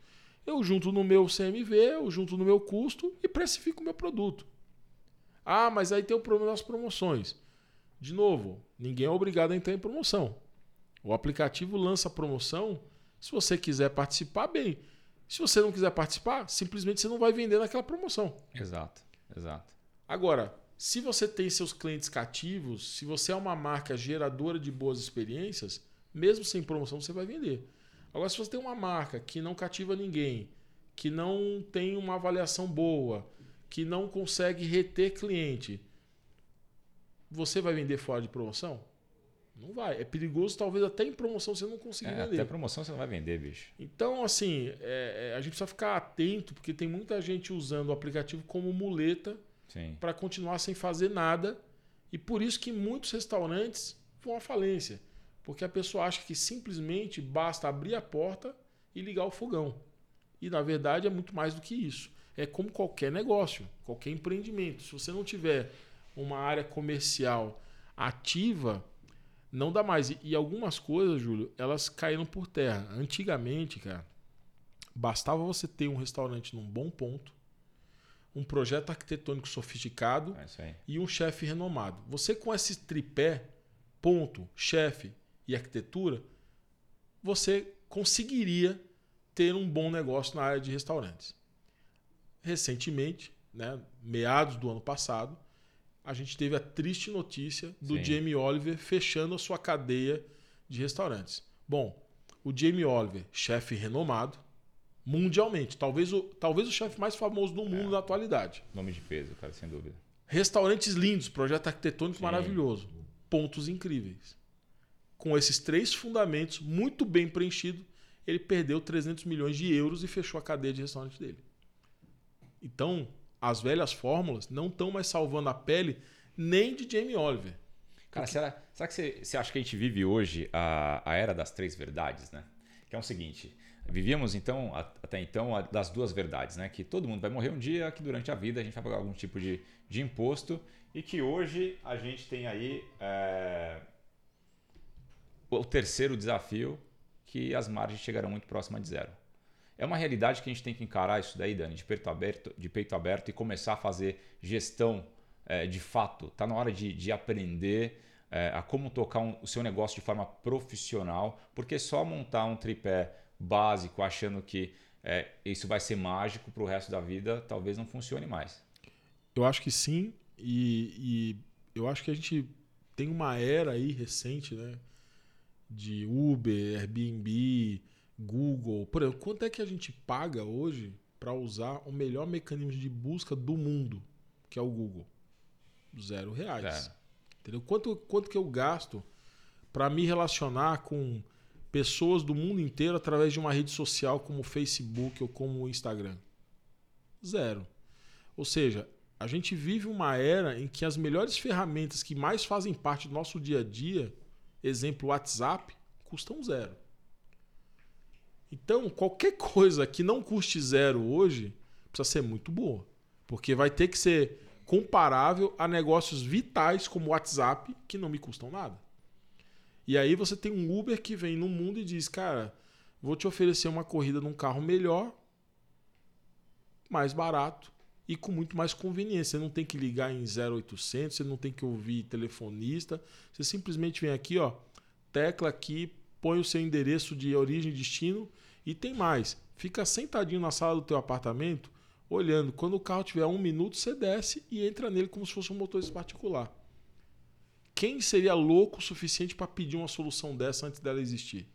Eu junto no meu CMV, eu junto no meu custo e precifico o meu produto. Ah, mas aí tem o problema das promoções. De novo, ninguém é obrigado a entrar em promoção. O aplicativo lança promoção. Se você quiser participar, bem. Se você não quiser participar, simplesmente você não vai vender naquela promoção. Exato, exato. Agora, se você tem seus clientes cativos, se você é uma marca geradora de boas experiências, mesmo sem promoção você vai vender. Agora, se você tem uma marca que não cativa ninguém, que não tem uma avaliação boa, que não consegue reter cliente, você vai vender fora de promoção? Não vai. É perigoso, talvez até em promoção você não consiga é, vender. Até promoção você não vai vender, bicho. Então, assim, é, é a gente precisa ficar atento, porque tem muita gente usando o aplicativo como muleta para continuar sem fazer nada. E por isso que muitos restaurantes vão à falência. Porque a pessoa acha que simplesmente basta abrir a porta e ligar o fogão. E na verdade é muito mais do que isso. É como qualquer negócio, qualquer empreendimento. Se você não tiver uma área comercial ativa, não dá mais. E, algumas coisas, Júlio, elas caíram por terra. Antigamente, cara, bastava você ter um restaurante num bom ponto, um projeto arquitetônico sofisticado é e um chefe renomado. Você com esse tripé, ponto, chefe e arquitetura, você conseguiria ter um bom negócio na área de restaurantes. Recentemente, né, meados do ano passado, a gente teve a triste notícia do Sim. Jamie Oliver fechando a sua cadeia de restaurantes. Bom, o Jamie Oliver, chefe renomado, mundialmente. Talvez o, talvez o chefe mais famoso do mundo é. na atualidade. Nome de peso, cara, sem dúvida. Restaurantes lindos, projeto arquitetônico Sim. maravilhoso. Pontos incríveis. Com esses três fundamentos muito bem preenchidos, ele perdeu 300 milhões de euros e fechou a cadeia de restaurante dele. Então, as velhas fórmulas não estão mais salvando a pele nem de Jamie Oliver. Cara, Porque... será, será que você, você acha que a gente vive hoje a, a era das três verdades, né? Que é o seguinte, Vivíamos então, até então, das duas verdades, né? Que todo mundo vai morrer um dia, que durante a vida a gente vai pagar algum tipo de, de imposto e que hoje a gente tem aí é, o terceiro desafio, que as margens chegarão muito próximas de zero. É uma realidade que a gente tem que encarar isso daí, Dani, de peito aberto, de peito aberto e começar a fazer gestão é, de fato. Está na hora de, de aprender é, a como tocar um, o seu negócio de forma profissional, porque só montar um tripé básico, achando que é, isso vai ser mágico para o resto da vida, talvez não funcione mais. Eu acho que sim, e, e, eu acho que a gente tem uma era aí recente, né? De Uber, Airbnb, Google. Por exemplo, quanto é que a gente paga hoje para usar o melhor mecanismo de busca do mundo, que é o Google? Zero reais. É. Entendeu? Quanto, quanto que eu gasto para me relacionar com pessoas do mundo inteiro através de uma rede social como o Facebook ou como o Instagram? Zero. Ou seja, a gente vive uma era em que as melhores ferramentas que mais fazem parte do nosso dia a dia, exemplo WhatsApp, custam zero. Então, qualquer coisa que não custe zero hoje precisa ser muito boa. Porque vai ter que ser comparável a negócios vitais como WhatsApp que não me custam nada. E aí você tem um Uber que vem no mundo e diz, cara, vou te oferecer uma corrida num carro melhor, mais barato e com muito mais conveniência. Você não tem que ligar em 0800, você não tem que ouvir telefonista. Você simplesmente vem aqui, ó, tecla aqui, põe o seu endereço de origem e destino e tem mais. Fica sentadinho na sala do teu apartamento, olhando. Quando o carro tiver um minuto, você desce e entra nele como se fosse um motorista particular. Quem seria louco o suficiente para pedir uma solução dessa antes dela existir?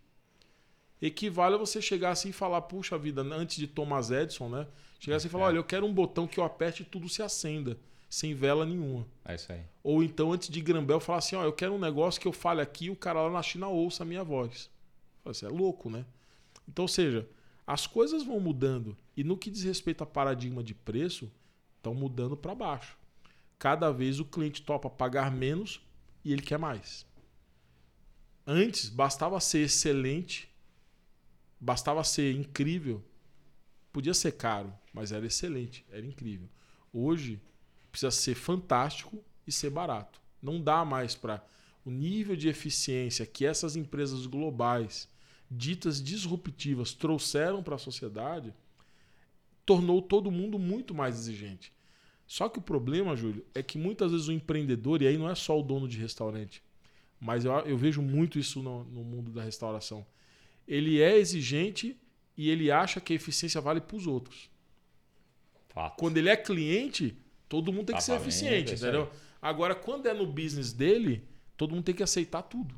Equivale a você chegar assim e falar, puxa vida, antes de Thomas Edison, né? Chegar assim e falar, é. olha, eu quero um botão que eu aperte e tudo se acenda, sem vela nenhuma. É isso aí. Ou então, antes de Grambel, falar assim, ó, eu quero um negócio que eu fale aqui e o cara lá na China ouça a minha voz. Você é louco, né? Então, ou seja, as coisas vão mudando. E no que diz respeito a paradigma de preço, estão mudando para baixo. Cada vez o cliente topa pagar menos e ele quer mais. Antes, bastava ser excelente, bastava ser incrível. Podia ser caro, mas era excelente, era incrível. Hoje, precisa ser fantástico e ser barato. Não dá mais para o nível de eficiência que essas empresas globais, ditas disruptivas, trouxeram para a sociedade, tornou todo mundo muito mais exigente. Só que o problema, Júlio, é que muitas vezes o empreendedor, e aí não é só o dono de restaurante, mas eu, eu vejo muito isso no, no mundo da restauração. Ele é exigente e ele acha que a eficiência vale para os outros. Fato. Quando ele é cliente, todo mundo tem Tá que ser eficiente, é entendeu? Agora, quando é no business dele, todo mundo tem que aceitar tudo.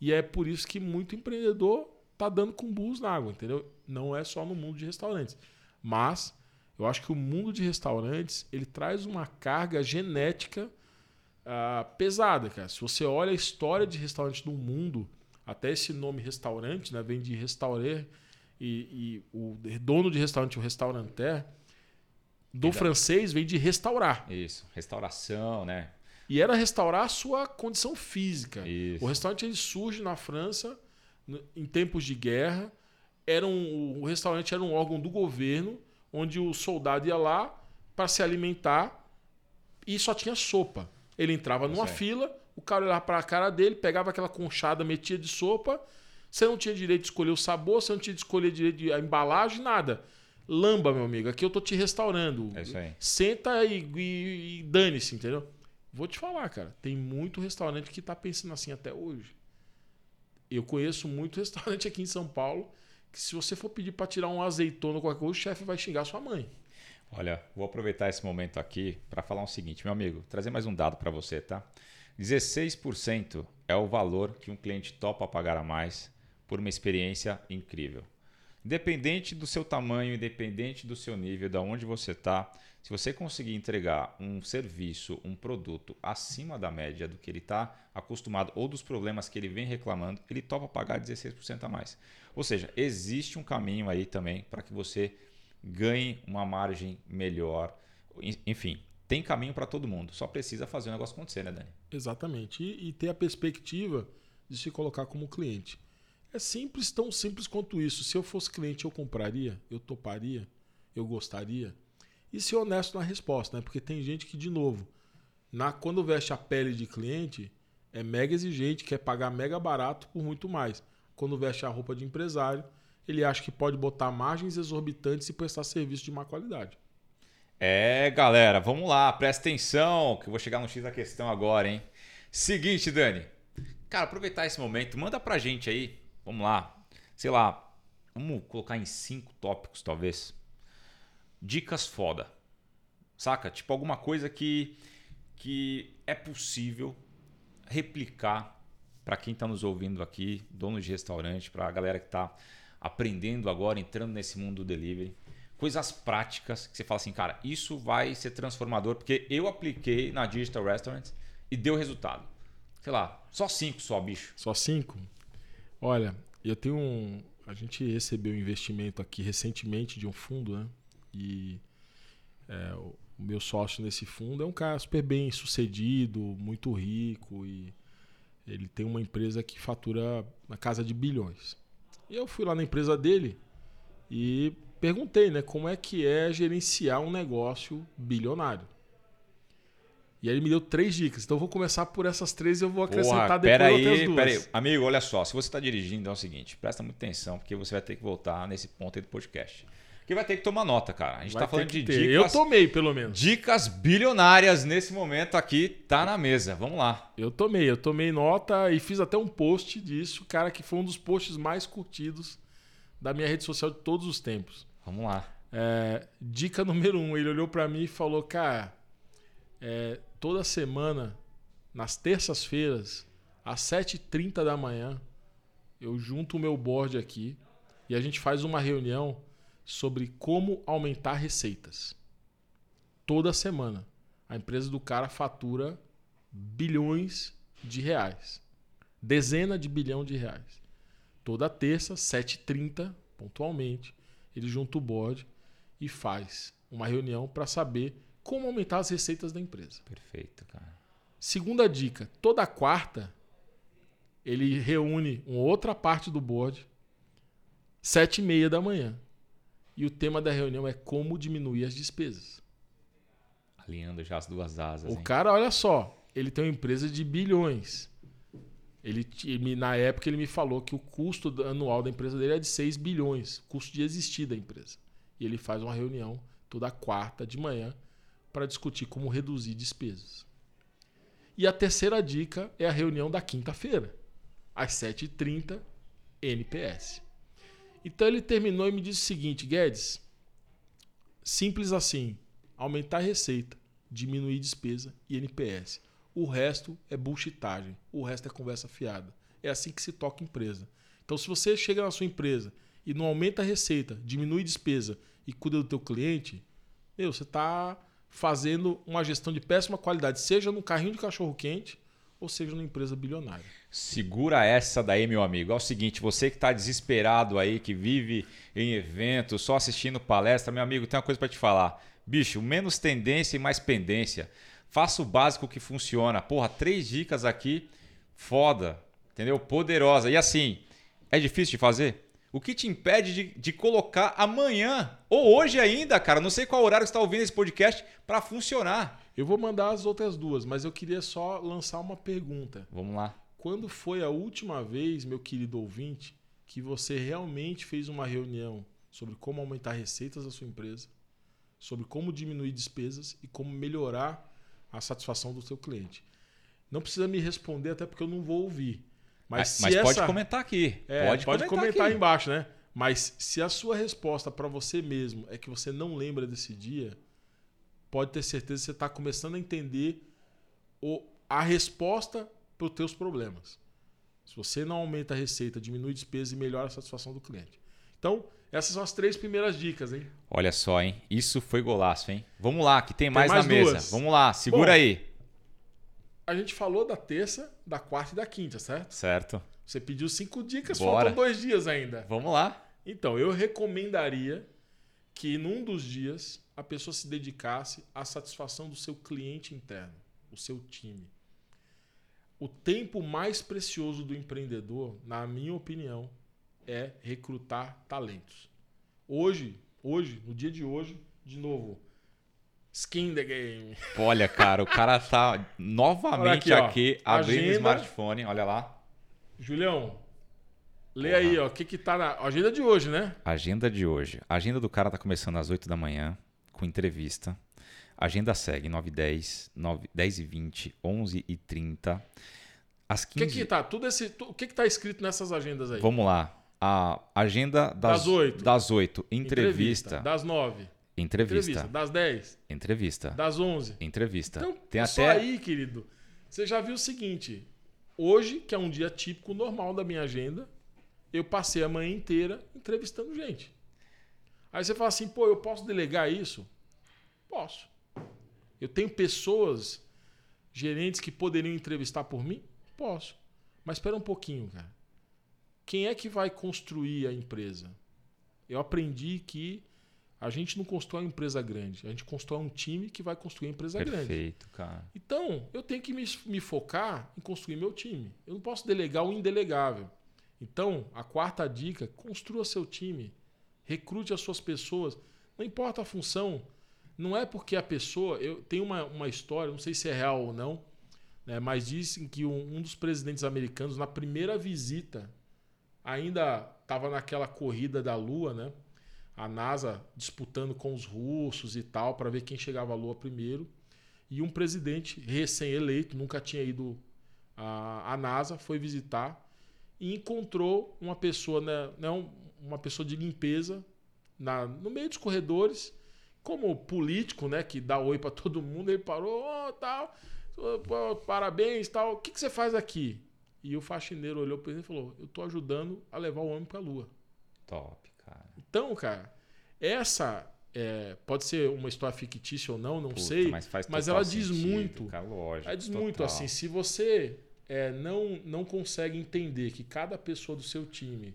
E é por isso que muito empreendedor tá dando com burros na água, entendeu? Não é só no mundo de restaurantes. Mas eu acho que o mundo de restaurantes, ele traz uma carga genética ah, pesada, cara. Se você olha a história de restaurante no mundo, até esse nome restaurante, né, vem de restaurer e, e o dono de restaurante, o restauranteur, do Exato. francês vem de restaurar. Isso. Restauração, né? E era restaurar a sua condição física. Isso. O restaurante ele surge na França em tempos de guerra. Era um, o restaurante era um órgão do governo, onde o soldado ia lá para se alimentar e só tinha sopa. Ele entrava numa aí. fila, o cara olhava para a cara dele, pegava aquela conchada, metia de sopa. Você não tinha direito de escolher o sabor, você não tinha de escolher direito de a embalagem, nada. Lamba, meu amigo, aqui eu tô te restaurando. É isso aí. Senta e, e- e dane-se, entendeu? Vou te falar, cara. Tem muito restaurante que tá pensando assim até hoje. Eu conheço muito restaurante aqui em São Paulo que se você for pedir para tirar um azeitona ou qualquer coisa, o chefe vai xingar sua mãe. Olha, vou aproveitar esse momento aqui para falar o seguinte, meu amigo, trazer mais um dado para você, tá? 16% é o valor que um cliente topa pagar a mais por uma experiência incrível. Independente do seu tamanho, independente do seu nível, da onde você está, se você conseguir entregar um serviço, um produto acima da média do que ele está acostumado ou dos problemas que ele vem reclamando, ele topa pagar 16% a mais. Ou seja, existe um caminho aí também para que você ganhe uma margem melhor. En- Enfim, tem caminho para todo mundo. Só precisa fazer o negócio acontecer, né, Dani? Exatamente. E, e ter a perspectiva de se colocar como cliente. É simples, tão simples quanto isso. Se eu fosse cliente, eu compraria, eu toparia, eu gostaria. E ser honesto na resposta, né? Porque tem gente que, de novo, na, quando veste a pele de cliente, é mega exigente, quer pagar mega barato por muito mais. Quando veste a roupa de empresário, ele acha que pode botar margens exorbitantes e prestar serviço de má qualidade. É, galera, vamos lá, presta atenção, que eu vou chegar no X da questão agora, hein? Seguinte, Dani. Cara, aproveitar esse momento, manda pra gente aí, vamos lá, sei lá, vamos colocar em cinco tópicos, talvez. Dicas foda. Saca? Tipo, alguma coisa que, que é possível replicar para quem está nos ouvindo aqui, dono de restaurante, para a galera que está aprendendo agora, entrando nesse mundo do delivery. Coisas práticas que você fala assim, cara, isso vai ser transformador, porque eu apliquei na Digital Restaurants e deu resultado. Sei lá, só cinco só, bicho. Só cinco? Olha, eu tenho um. A gente recebeu um investimento aqui recentemente de um fundo, né? E é, o meu sócio nesse fundo é um cara super bem sucedido, muito rico e ele tem uma empresa que fatura na casa de bilhões. E eu fui lá na empresa dele e perguntei, né, como é que é gerenciar um negócio bilionário. E aí ele me deu três dicas. Então eu vou começar por essas três e eu vou acrescentar Porra, depois pera outras duas. pera aí. Amigo, olha só, se você está dirigindo, é o seguinte, presta muita atenção, porque você vai ter que voltar nesse ponto aí do podcast. Que vai ter que tomar nota, cara. A gente Vai está falando de ter. dicas, Eu tomei, pelo menos. dicas bilionárias nesse momento aqui, tá na mesa. Vamos lá. Eu tomei, eu tomei nota e fiz até um post disso, cara, que foi um dos posts mais curtidos da minha rede social de todos os tempos. Vamos lá. É, dica número um, ele olhou pra mim e falou, cara, é, toda semana, nas terças-feiras, às 7h30 da manhã, eu junto o meu board aqui e a gente faz uma reunião sobre como aumentar receitas. Toda semana. A empresa do cara fatura bilhões de reais. Dezena de bilhão de reais. Toda terça, 7h30, pontualmente, ele junta o board e faz uma reunião para saber como aumentar as receitas da empresa. Perfeito, cara. Segunda dica: toda quarta ele reúne uma outra parte do board, sete e meia da manhã. E o tema da reunião é como diminuir as despesas. Alinhando já as duas asas. O hein? cara, olha só, ele tem uma empresa de bilhões. Ele, ele- na época ele me falou que o custo anual da empresa dele é de 6 bilhões, custo de existir da empresa. E ele faz uma reunião toda quarta de manhã para discutir como reduzir despesas. E a terceira dica é a reunião da quinta-feira, às 7h30, NPS. Então ele terminou e me disse o seguinte, Guedes, simples assim, aumentar a receita, diminuir despesa e NPS. O resto é bullshitagem, o resto é conversa fiada. É assim que se toca empresa. Então se você chega na sua empresa e não aumenta a receita, diminui despesa e cuida do teu cliente, meu, você está fazendo uma gestão de péssima qualidade, seja no carrinho de cachorro quente ou seja numa empresa bilionária. Segura essa daí, meu amigo. É o seguinte, você que está desesperado aí, que vive em evento, só assistindo palestra, meu amigo, tem uma coisa para te falar. Bicho, menos tendência e mais pendência. Faça o básico que funciona. Porra, três dicas aqui, foda, entendeu? Poderosa. E assim, é difícil de fazer? O que te impede de, de colocar amanhã ou hoje ainda, cara? Não sei qual horário você está ouvindo esse podcast para funcionar. Eu vou mandar as outras duas, mas eu queria só lançar uma pergunta. Vamos lá. Quando foi a última vez, meu querido ouvinte, que você realmente fez uma reunião sobre como aumentar receitas da sua empresa, sobre como diminuir despesas e como melhorar a satisfação do seu cliente? Não precisa me responder, até porque eu não vou ouvir. Mas, Mas, se mas pode essa- comentar aqui. É, pode, comentar, comentar aqui. aí embaixo, né? Mas se a sua resposta para você mesmo é que você não lembra desse dia, pode ter certeza que você está começando a entender o, a resposta para os teus problemas. Se você não aumenta a receita, diminui despesa e melhora a satisfação do cliente. Então, essas são as três primeiras dicas, hein? Olha só, hein? Isso foi golaço, hein? Vamos lá, que tem mais, mais na mesa. duas. Vamos lá, segura Bom. aí. A gente falou da terça, da quarta e da quinta, certo? Certo. Você pediu cinco dicas, Bora. faltam dois dias ainda. Vamos lá. Então, eu recomendaria que num dos dias a pessoa se dedicasse à satisfação do seu cliente interno, o seu time. O tempo mais precioso do empreendedor, na minha opinião, é recrutar talentos. Hoje, hoje, no dia de hoje, de novo, skin the game. Olha, cara, o cara tá novamente Olha aqui, aqui, ó. abrindo o Agenda. smartphone. Olha lá. Julião, lê Porra. aí, ó, o que que tá na agenda de hoje, né? Agenda de hoje. A agenda do cara tá começando às 8 da manhã, com entrevista. A agenda segue 9 e 10, 9, 10 e 20, 11 e 30. Às O que 15... que tá? Tudo esse, o que que tá escrito nessas agendas aí? Vamos lá. A agenda das, Das oito. Das 8. Entrevista. Das nove. Entrevista. Das 10. Entrevista. Das 11. Entrevista. Então, Tem só até. aí, querido. Você já viu o seguinte. Hoje, que é um dia típico, normal da minha agenda, eu passei a manhã inteira entrevistando gente. Aí você fala assim, pô, eu posso delegar isso? Posso. Eu tenho pessoas, gerentes que poderiam entrevistar por mim? Posso. Mas espera um pouquinho, cara. Quem é que vai construir a empresa? Eu aprendi que a gente não constrói uma empresa grande, a gente constrói um time que vai construir uma empresa grande. Perfeito, cara. Então, eu tenho que me, me focar em construir meu time. Eu não posso delegar o indelegável. Então, a quarta dica, construa seu time. Recrute as suas pessoas. Não importa a função. Não é porque a pessoa... Eu tenho uma, uma história, não sei se é real ou não, né, mas dizem que um, um dos presidentes americanos, na primeira visita, ainda estava naquela corrida da Lua, né? A NASA disputando com os russos e tal, para ver quem chegava à Lua primeiro. E um presidente recém-eleito, nunca tinha ido à, à NASA, foi visitar e encontrou uma pessoa, né, né, um- uma pessoa de limpeza na, no meio dos corredores, como político, né, que dá oi para todo mundo, ele parou, "Ô, tal, parabéns, tal. O que, que você faz aqui? E o faxineiro olhou para ele e falou: "Eu tô ajudando a levar o homem para a Lua". Top. Então, cara, essa é, pode ser uma história fictícia ou não, não Puta, sei. mas mas ela diz sentido, muito. Cara, lógico, Ela diz total. muito assim, se você é, não, não consegue entender que cada pessoa do seu time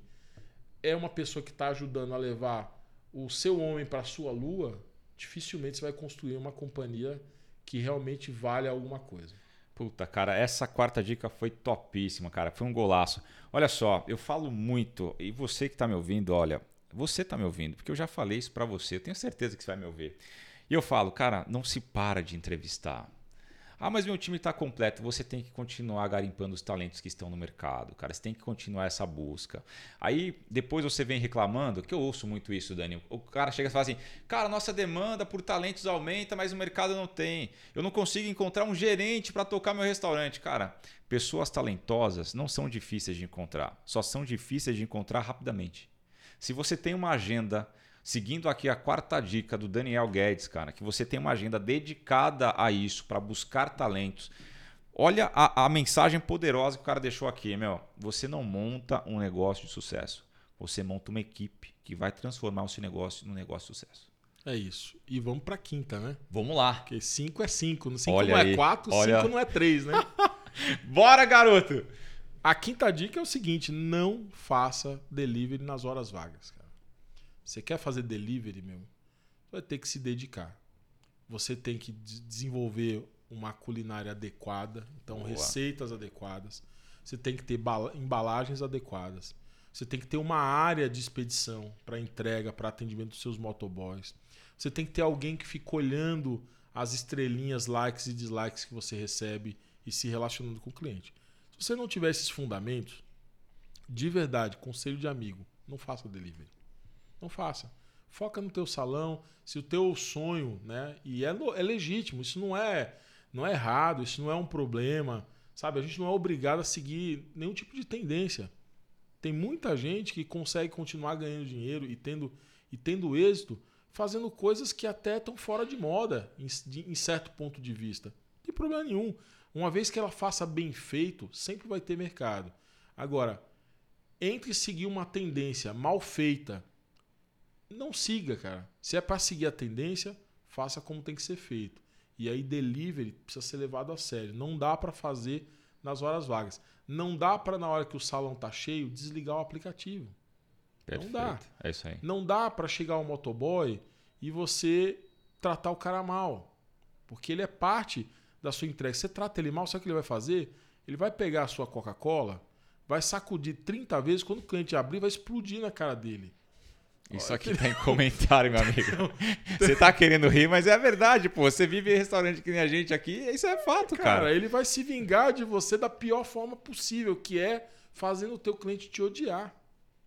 é uma pessoa que está ajudando a levar o seu homem para a sua lua, dificilmente você vai construir uma companhia que realmente vale alguma coisa. Puta, cara, essa quarta dica foi topíssima, cara. Foi um golaço. Olha só, eu falo muito, e você que está me ouvindo, olha, você está me ouvindo, porque eu já falei isso para você, eu tenho certeza que você vai me ouvir. E eu falo, cara, não se para de entrevistar. Ah, mas meu time está completo. Você tem que continuar garimpando os talentos que estão no mercado, cara. Você tem que continuar essa busca. Aí depois você vem reclamando, que eu ouço muito isso, Dani. O cara chega e fala assim: cara, nossa demanda por talentos aumenta, mas o mercado não tem. Eu não consigo encontrar um gerente para tocar meu restaurante. Cara, pessoas talentosas não são difíceis de encontrar, só são difíceis de encontrar rapidamente. Se você tem uma agenda Seguindo aqui a quarta dica do Daniel Guedes, cara, que você tem uma agenda dedicada a isso, para buscar talentos. Olha a, a mensagem poderosa que o cara deixou aqui, meu. Você não monta um negócio de sucesso. Você monta uma equipe que vai transformar o seu negócio num negócio de sucesso. É isso. E vamos para quinta, né? Vamos lá. Porque 5 é 5. 5 não é 4, 5 não é 3, né? Bora, garoto! A quinta dica é o seguinte: não faça delivery nas horas vagas. Cara. Você quer fazer delivery, meu? Vai ter que se dedicar. Você tem que desenvolver uma culinária adequada, então Boa. receitas adequadas. Você tem que ter embalagens adequadas. Você tem que ter uma área de expedição para entrega, para atendimento dos seus motoboys. Você tem que ter alguém que fique olhando as estrelinhas, likes e dislikes que você recebe e se relacionando com o cliente. Se você não tiver esses fundamentos, de verdade, conselho de amigo, não faça delivery. Não faça. Foca no teu salão. Se o teu sonho, né? E é, é legítimo, isso não é, não é errado, isso não é um problema. Sabe? A gente não é obrigado a seguir nenhum tipo de tendência. Tem muita gente que consegue continuar ganhando dinheiro e tendo, e tendo êxito fazendo coisas que até estão fora de moda, em, de, em certo ponto de vista. Não tem problema nenhum. Uma vez que ela faça bem feito, sempre vai ter mercado. Agora, entre seguir uma tendência mal feita não siga, cara. Se é para seguir a tendência, faça como tem que ser feito. E aí delivery precisa ser levado a sério. Não dá para fazer nas horas vagas. Não dá para na hora que o salão tá cheio desligar o aplicativo. Perfeito. Não dá. É isso aí. Não dá para chegar o motoboy e você tratar o cara mal, porque ele é parte da sua entrega. Você trata ele mal, sabe o que ele vai fazer? Ele vai pegar a sua Coca-Cola, vai sacudir 30 vezes, quando o cliente abrir, vai explodir na cara dele. Isso aqui tá em comentário, meu amigo. Você tá querendo rir, mas é a verdade, pô. Você vive em restaurante que nem a gente aqui, isso é fato, cara. Cara, ele vai se vingar de você da pior forma possível, que é fazendo o teu cliente te odiar.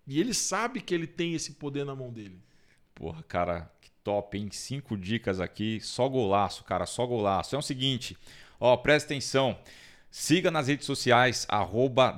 E ele sabe que ele tem esse poder na mão dele. Porra, cara, top, hein? Cinco dicas aqui, só golaço, cara, só golaço. É o seguinte, ó, presta atenção. Siga nas redes sociais, arroba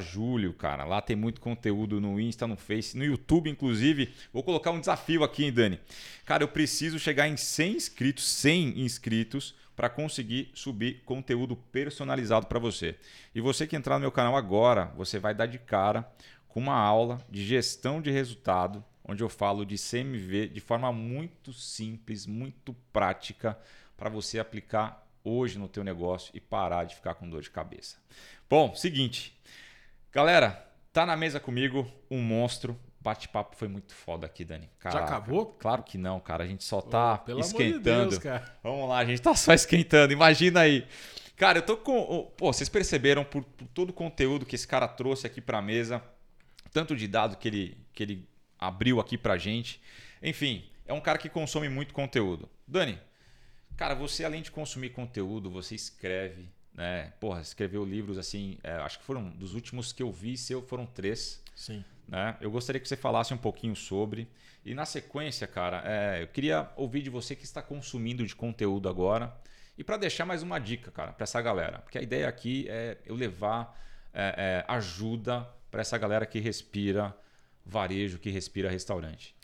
Júlio, cara. Lá tem muito conteúdo no Insta, no Face, no YouTube, inclusive. Vou colocar um desafio aqui, hein, Dani? Cara, eu preciso chegar em 100 inscritos, 100 inscritos, para conseguir subir conteúdo personalizado para você. E você que entrar no meu canal agora, você vai dar de cara com uma aula de gestão de resultado, onde eu falo de CMV de forma muito simples, muito prática, para você aplicar hoje no teu negócio e parar de ficar com dor de cabeça. Bom, seguinte. Galera, tá na mesa comigo um monstro. Bate-papo foi muito foda aqui, Dani. Caraca, Já acabou? Claro que não, cara. A gente só tá oh, esquentando. De Deus, Vamos lá, a gente tá só esquentando. Imagina aí. Cara, eu tô com. Pô, vocês perceberam por, por todo o conteúdo que esse cara trouxe aqui pra mesa, tanto de dado que ele, que ele abriu aqui pra gente. Enfim, é um cara que consome muito conteúdo. Dani, Cara, você além de consumir conteúdo, você escreve, né? Porra, escreveu livros assim, é, acho que foram dos últimos que eu vi, seu foram três. Sim. Né? Eu gostaria que você falasse um pouquinho sobre. E na sequência, cara, é, eu queria ouvir de você que está consumindo de conteúdo agora. E para deixar mais uma dica, cara, para essa galera. Porque a ideia aqui é eu levar é, é, ajuda para essa galera que respira varejo, que respira restaurante.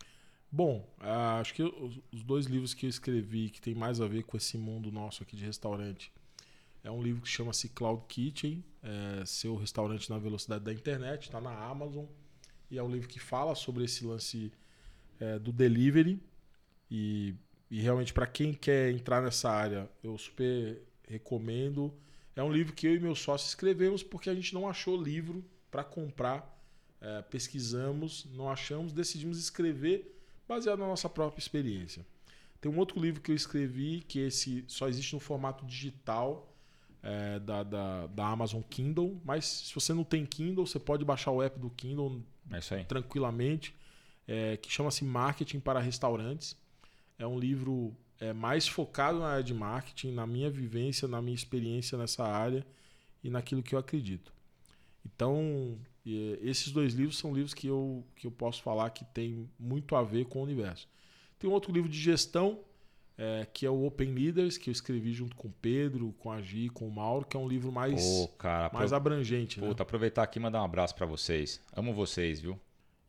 Bom, uh, acho que os dois livros que eu escrevi que tem mais a ver com esse mundo nosso aqui de restaurante é um livro que chama-se Cloud Kitchen, é, seu restaurante na velocidade da internet, está na Amazon e é um livro que fala sobre esse lance é, do delivery e, e realmente para quem quer entrar nessa área eu super recomendo. é um livro que eu e meu sócio escrevemos porque a gente não achou livro para comprar. É, pesquisamos, não achamos, decidimos escrever baseado na nossa própria experiência. Tem um outro livro que eu escrevi que esse só existe no formato digital é, da, da, da, Amazon Kindle, mas se você não tem Kindle, você pode baixar o app do Kindle é tranquilamente, é, que chama-se Marketing para Restaurantes. É um livro é, mais focado na área de marketing, na minha vivência, na minha experiência nessa área e naquilo que eu acredito. Então, esses dois livros são livros que eu, que eu posso falar que tem muito a ver com o universo. Tem um outro livro de gestão, é, que é o Open Leaders, que eu escrevi junto com o Pedro, com a Gi, com o Mauro, que é um livro mais, Pô, cara, mais abrangente. Puta, né? aproveitar aqui e mandar um abraço para vocês. Amo vocês, viu?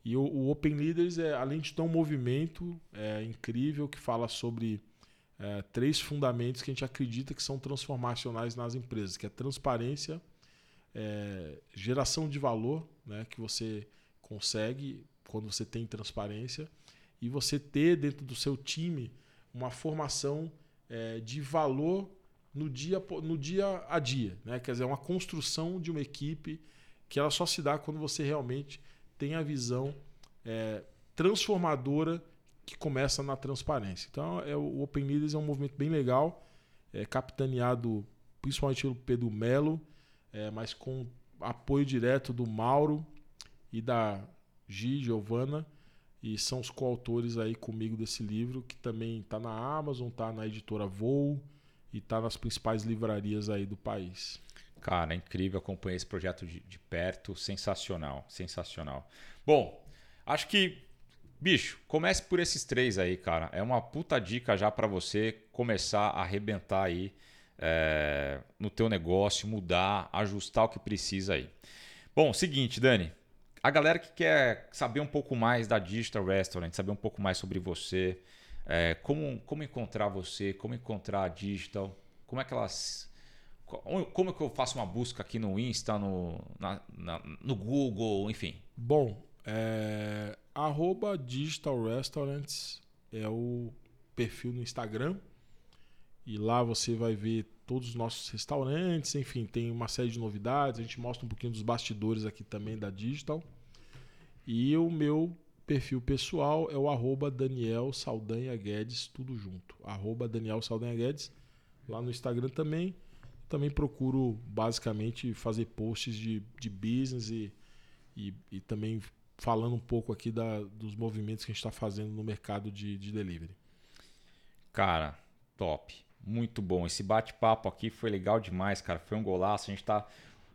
E o, o, Open Leaders, é, além de ter um movimento é, incrível que fala sobre é, três fundamentos que a gente acredita que são transformacionais nas empresas, que é transparência, é, geração de valor, né, que você consegue quando você tem transparência, e você ter dentro do seu time uma formação é, de valor no dia, no dia a dia. Né? Quer dizer, uma construção de uma equipe que ela só se dá quando você realmente tem a visão é, transformadora que começa na transparência. Então, é, o Open Leaders é um movimento bem legal, é, capitaneado principalmente pelo Pedro Melo, é, mas com apoio direto do Mauro e da Gi, Giovana, e são os coautores aí comigo desse livro, que também está na Amazon, está na editora Voo e está nas principais livrarias aí do país. Cara, é incrível, acompanhei esse projeto de, de perto, sensacional, sensacional. Bom, acho que, bicho, comece por esses três aí, cara. É uma puta dica já para você começar a arrebentar aí é, no teu negócio, mudar, ajustar o que precisa aí. Bom, seguinte, Dani, a galera que quer saber um pouco mais da Digital Restaurant, saber um pouco mais sobre você, é, como, como encontrar você, como encontrar a Digital, como é que elas. Como é que eu faço uma busca aqui no Insta, no, na, na, no Google, enfim? Bom, é, arroba Digital Restaurants é o perfil no Instagram. E lá você vai ver todos os nossos restaurantes, enfim, tem uma série de novidades. A gente mostra um pouquinho dos bastidores aqui também da Digital. E o meu perfil pessoal é o arroba Daniel Saldanha Guedes, tudo junto. Arroba Daniel Saldanha Guedes, lá no Instagram também. Também procuro basicamente fazer posts de, de business e, e, e também falando um pouco aqui da, dos movimentos que a gente está fazendo no mercado de, de delivery. Cara, top. Muito bom. Esse bate-papo aqui foi legal demais, cara. Foi um golaço. A gente está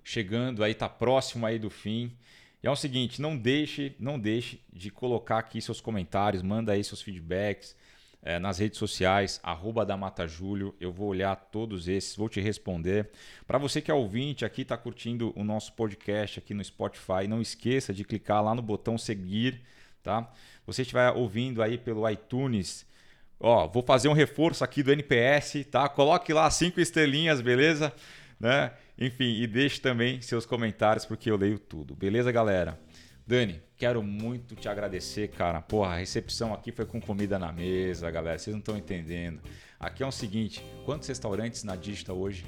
chegando aí, tá próximo aí do fim. E é o seguinte, não deixe, não deixe de colocar aqui seus comentários, manda aí seus feedbacks é, nas redes sociais, arroba da Mata Júlio. Eu vou olhar todos esses, vou te responder. Para você que é ouvinte aqui, está curtindo o nosso podcast aqui no Spotify, não esqueça de clicar lá no botão seguir, tá? Você estiver ouvindo aí pelo iTunes, Ó, vou fazer um reforço aqui do NPS, tá? Coloque lá cinco estrelinhas, beleza? Né? Enfim, e deixe também seus comentários porque eu leio tudo. Beleza, galera? Dani, quero muito te agradecer, cara. Porra, a recepção aqui foi com comida na mesa, galera. Vocês não estão entendendo. Aqui é o seguinte: quantos restaurantes na Digital hoje?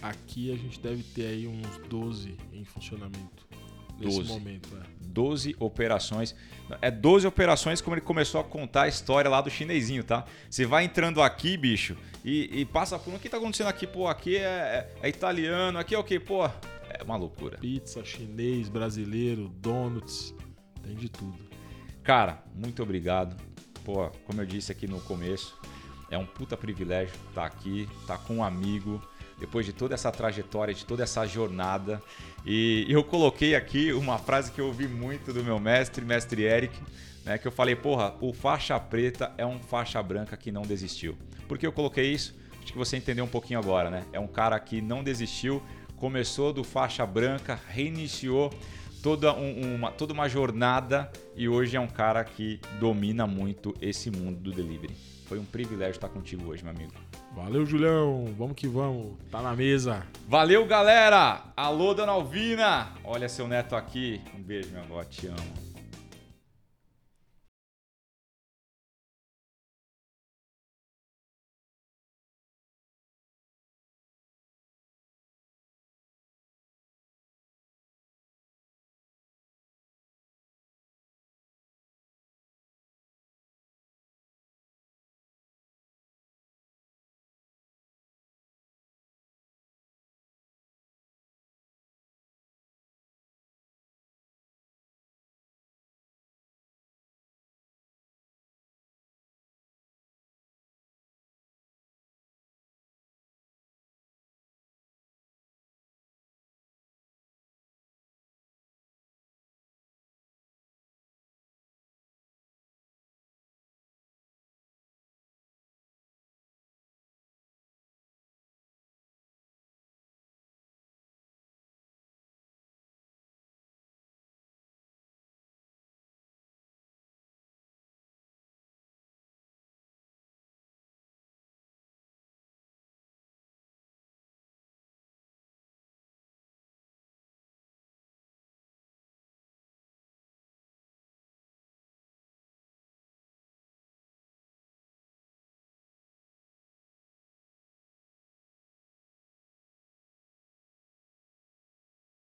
Aqui a gente deve ter aí uns 12 em funcionamento. 12. Nesse momento, é. 12 operações. É 12 operações como ele começou a contar a história lá do chinesinho, tá? Você vai entrando aqui, bicho, e, e passa por. O que tá acontecendo aqui? Pô, aqui é, é, é italiano, aqui é o quê? Pô, é uma loucura. Pizza, chinês, brasileiro, donuts, tem de tudo. Cara, muito obrigado. Pô, como eu disse aqui no começo, é um puta privilégio estar tá aqui, estar tá com um amigo depois de toda essa trajetória, de toda essa jornada. E eu coloquei aqui uma frase que eu ouvi muito do meu mestre, mestre Eric, né, que eu falei, porra, o faixa preta é um faixa branca que não desistiu. Por que eu coloquei isso? Acho que você entendeu um pouquinho agora, né? É um cara que não desistiu, começou do faixa branca, reiniciou toda, um, uma, toda uma jornada e hoje é um cara que domina muito esse mundo do delivery. Foi um privilégio estar contigo hoje, meu amigo. Valeu, Julião. Vamos que vamos. Tá na mesa. Valeu, galera. Alô, Dona Alvina. Olha seu neto aqui. Um beijo, meu amor. Te amo.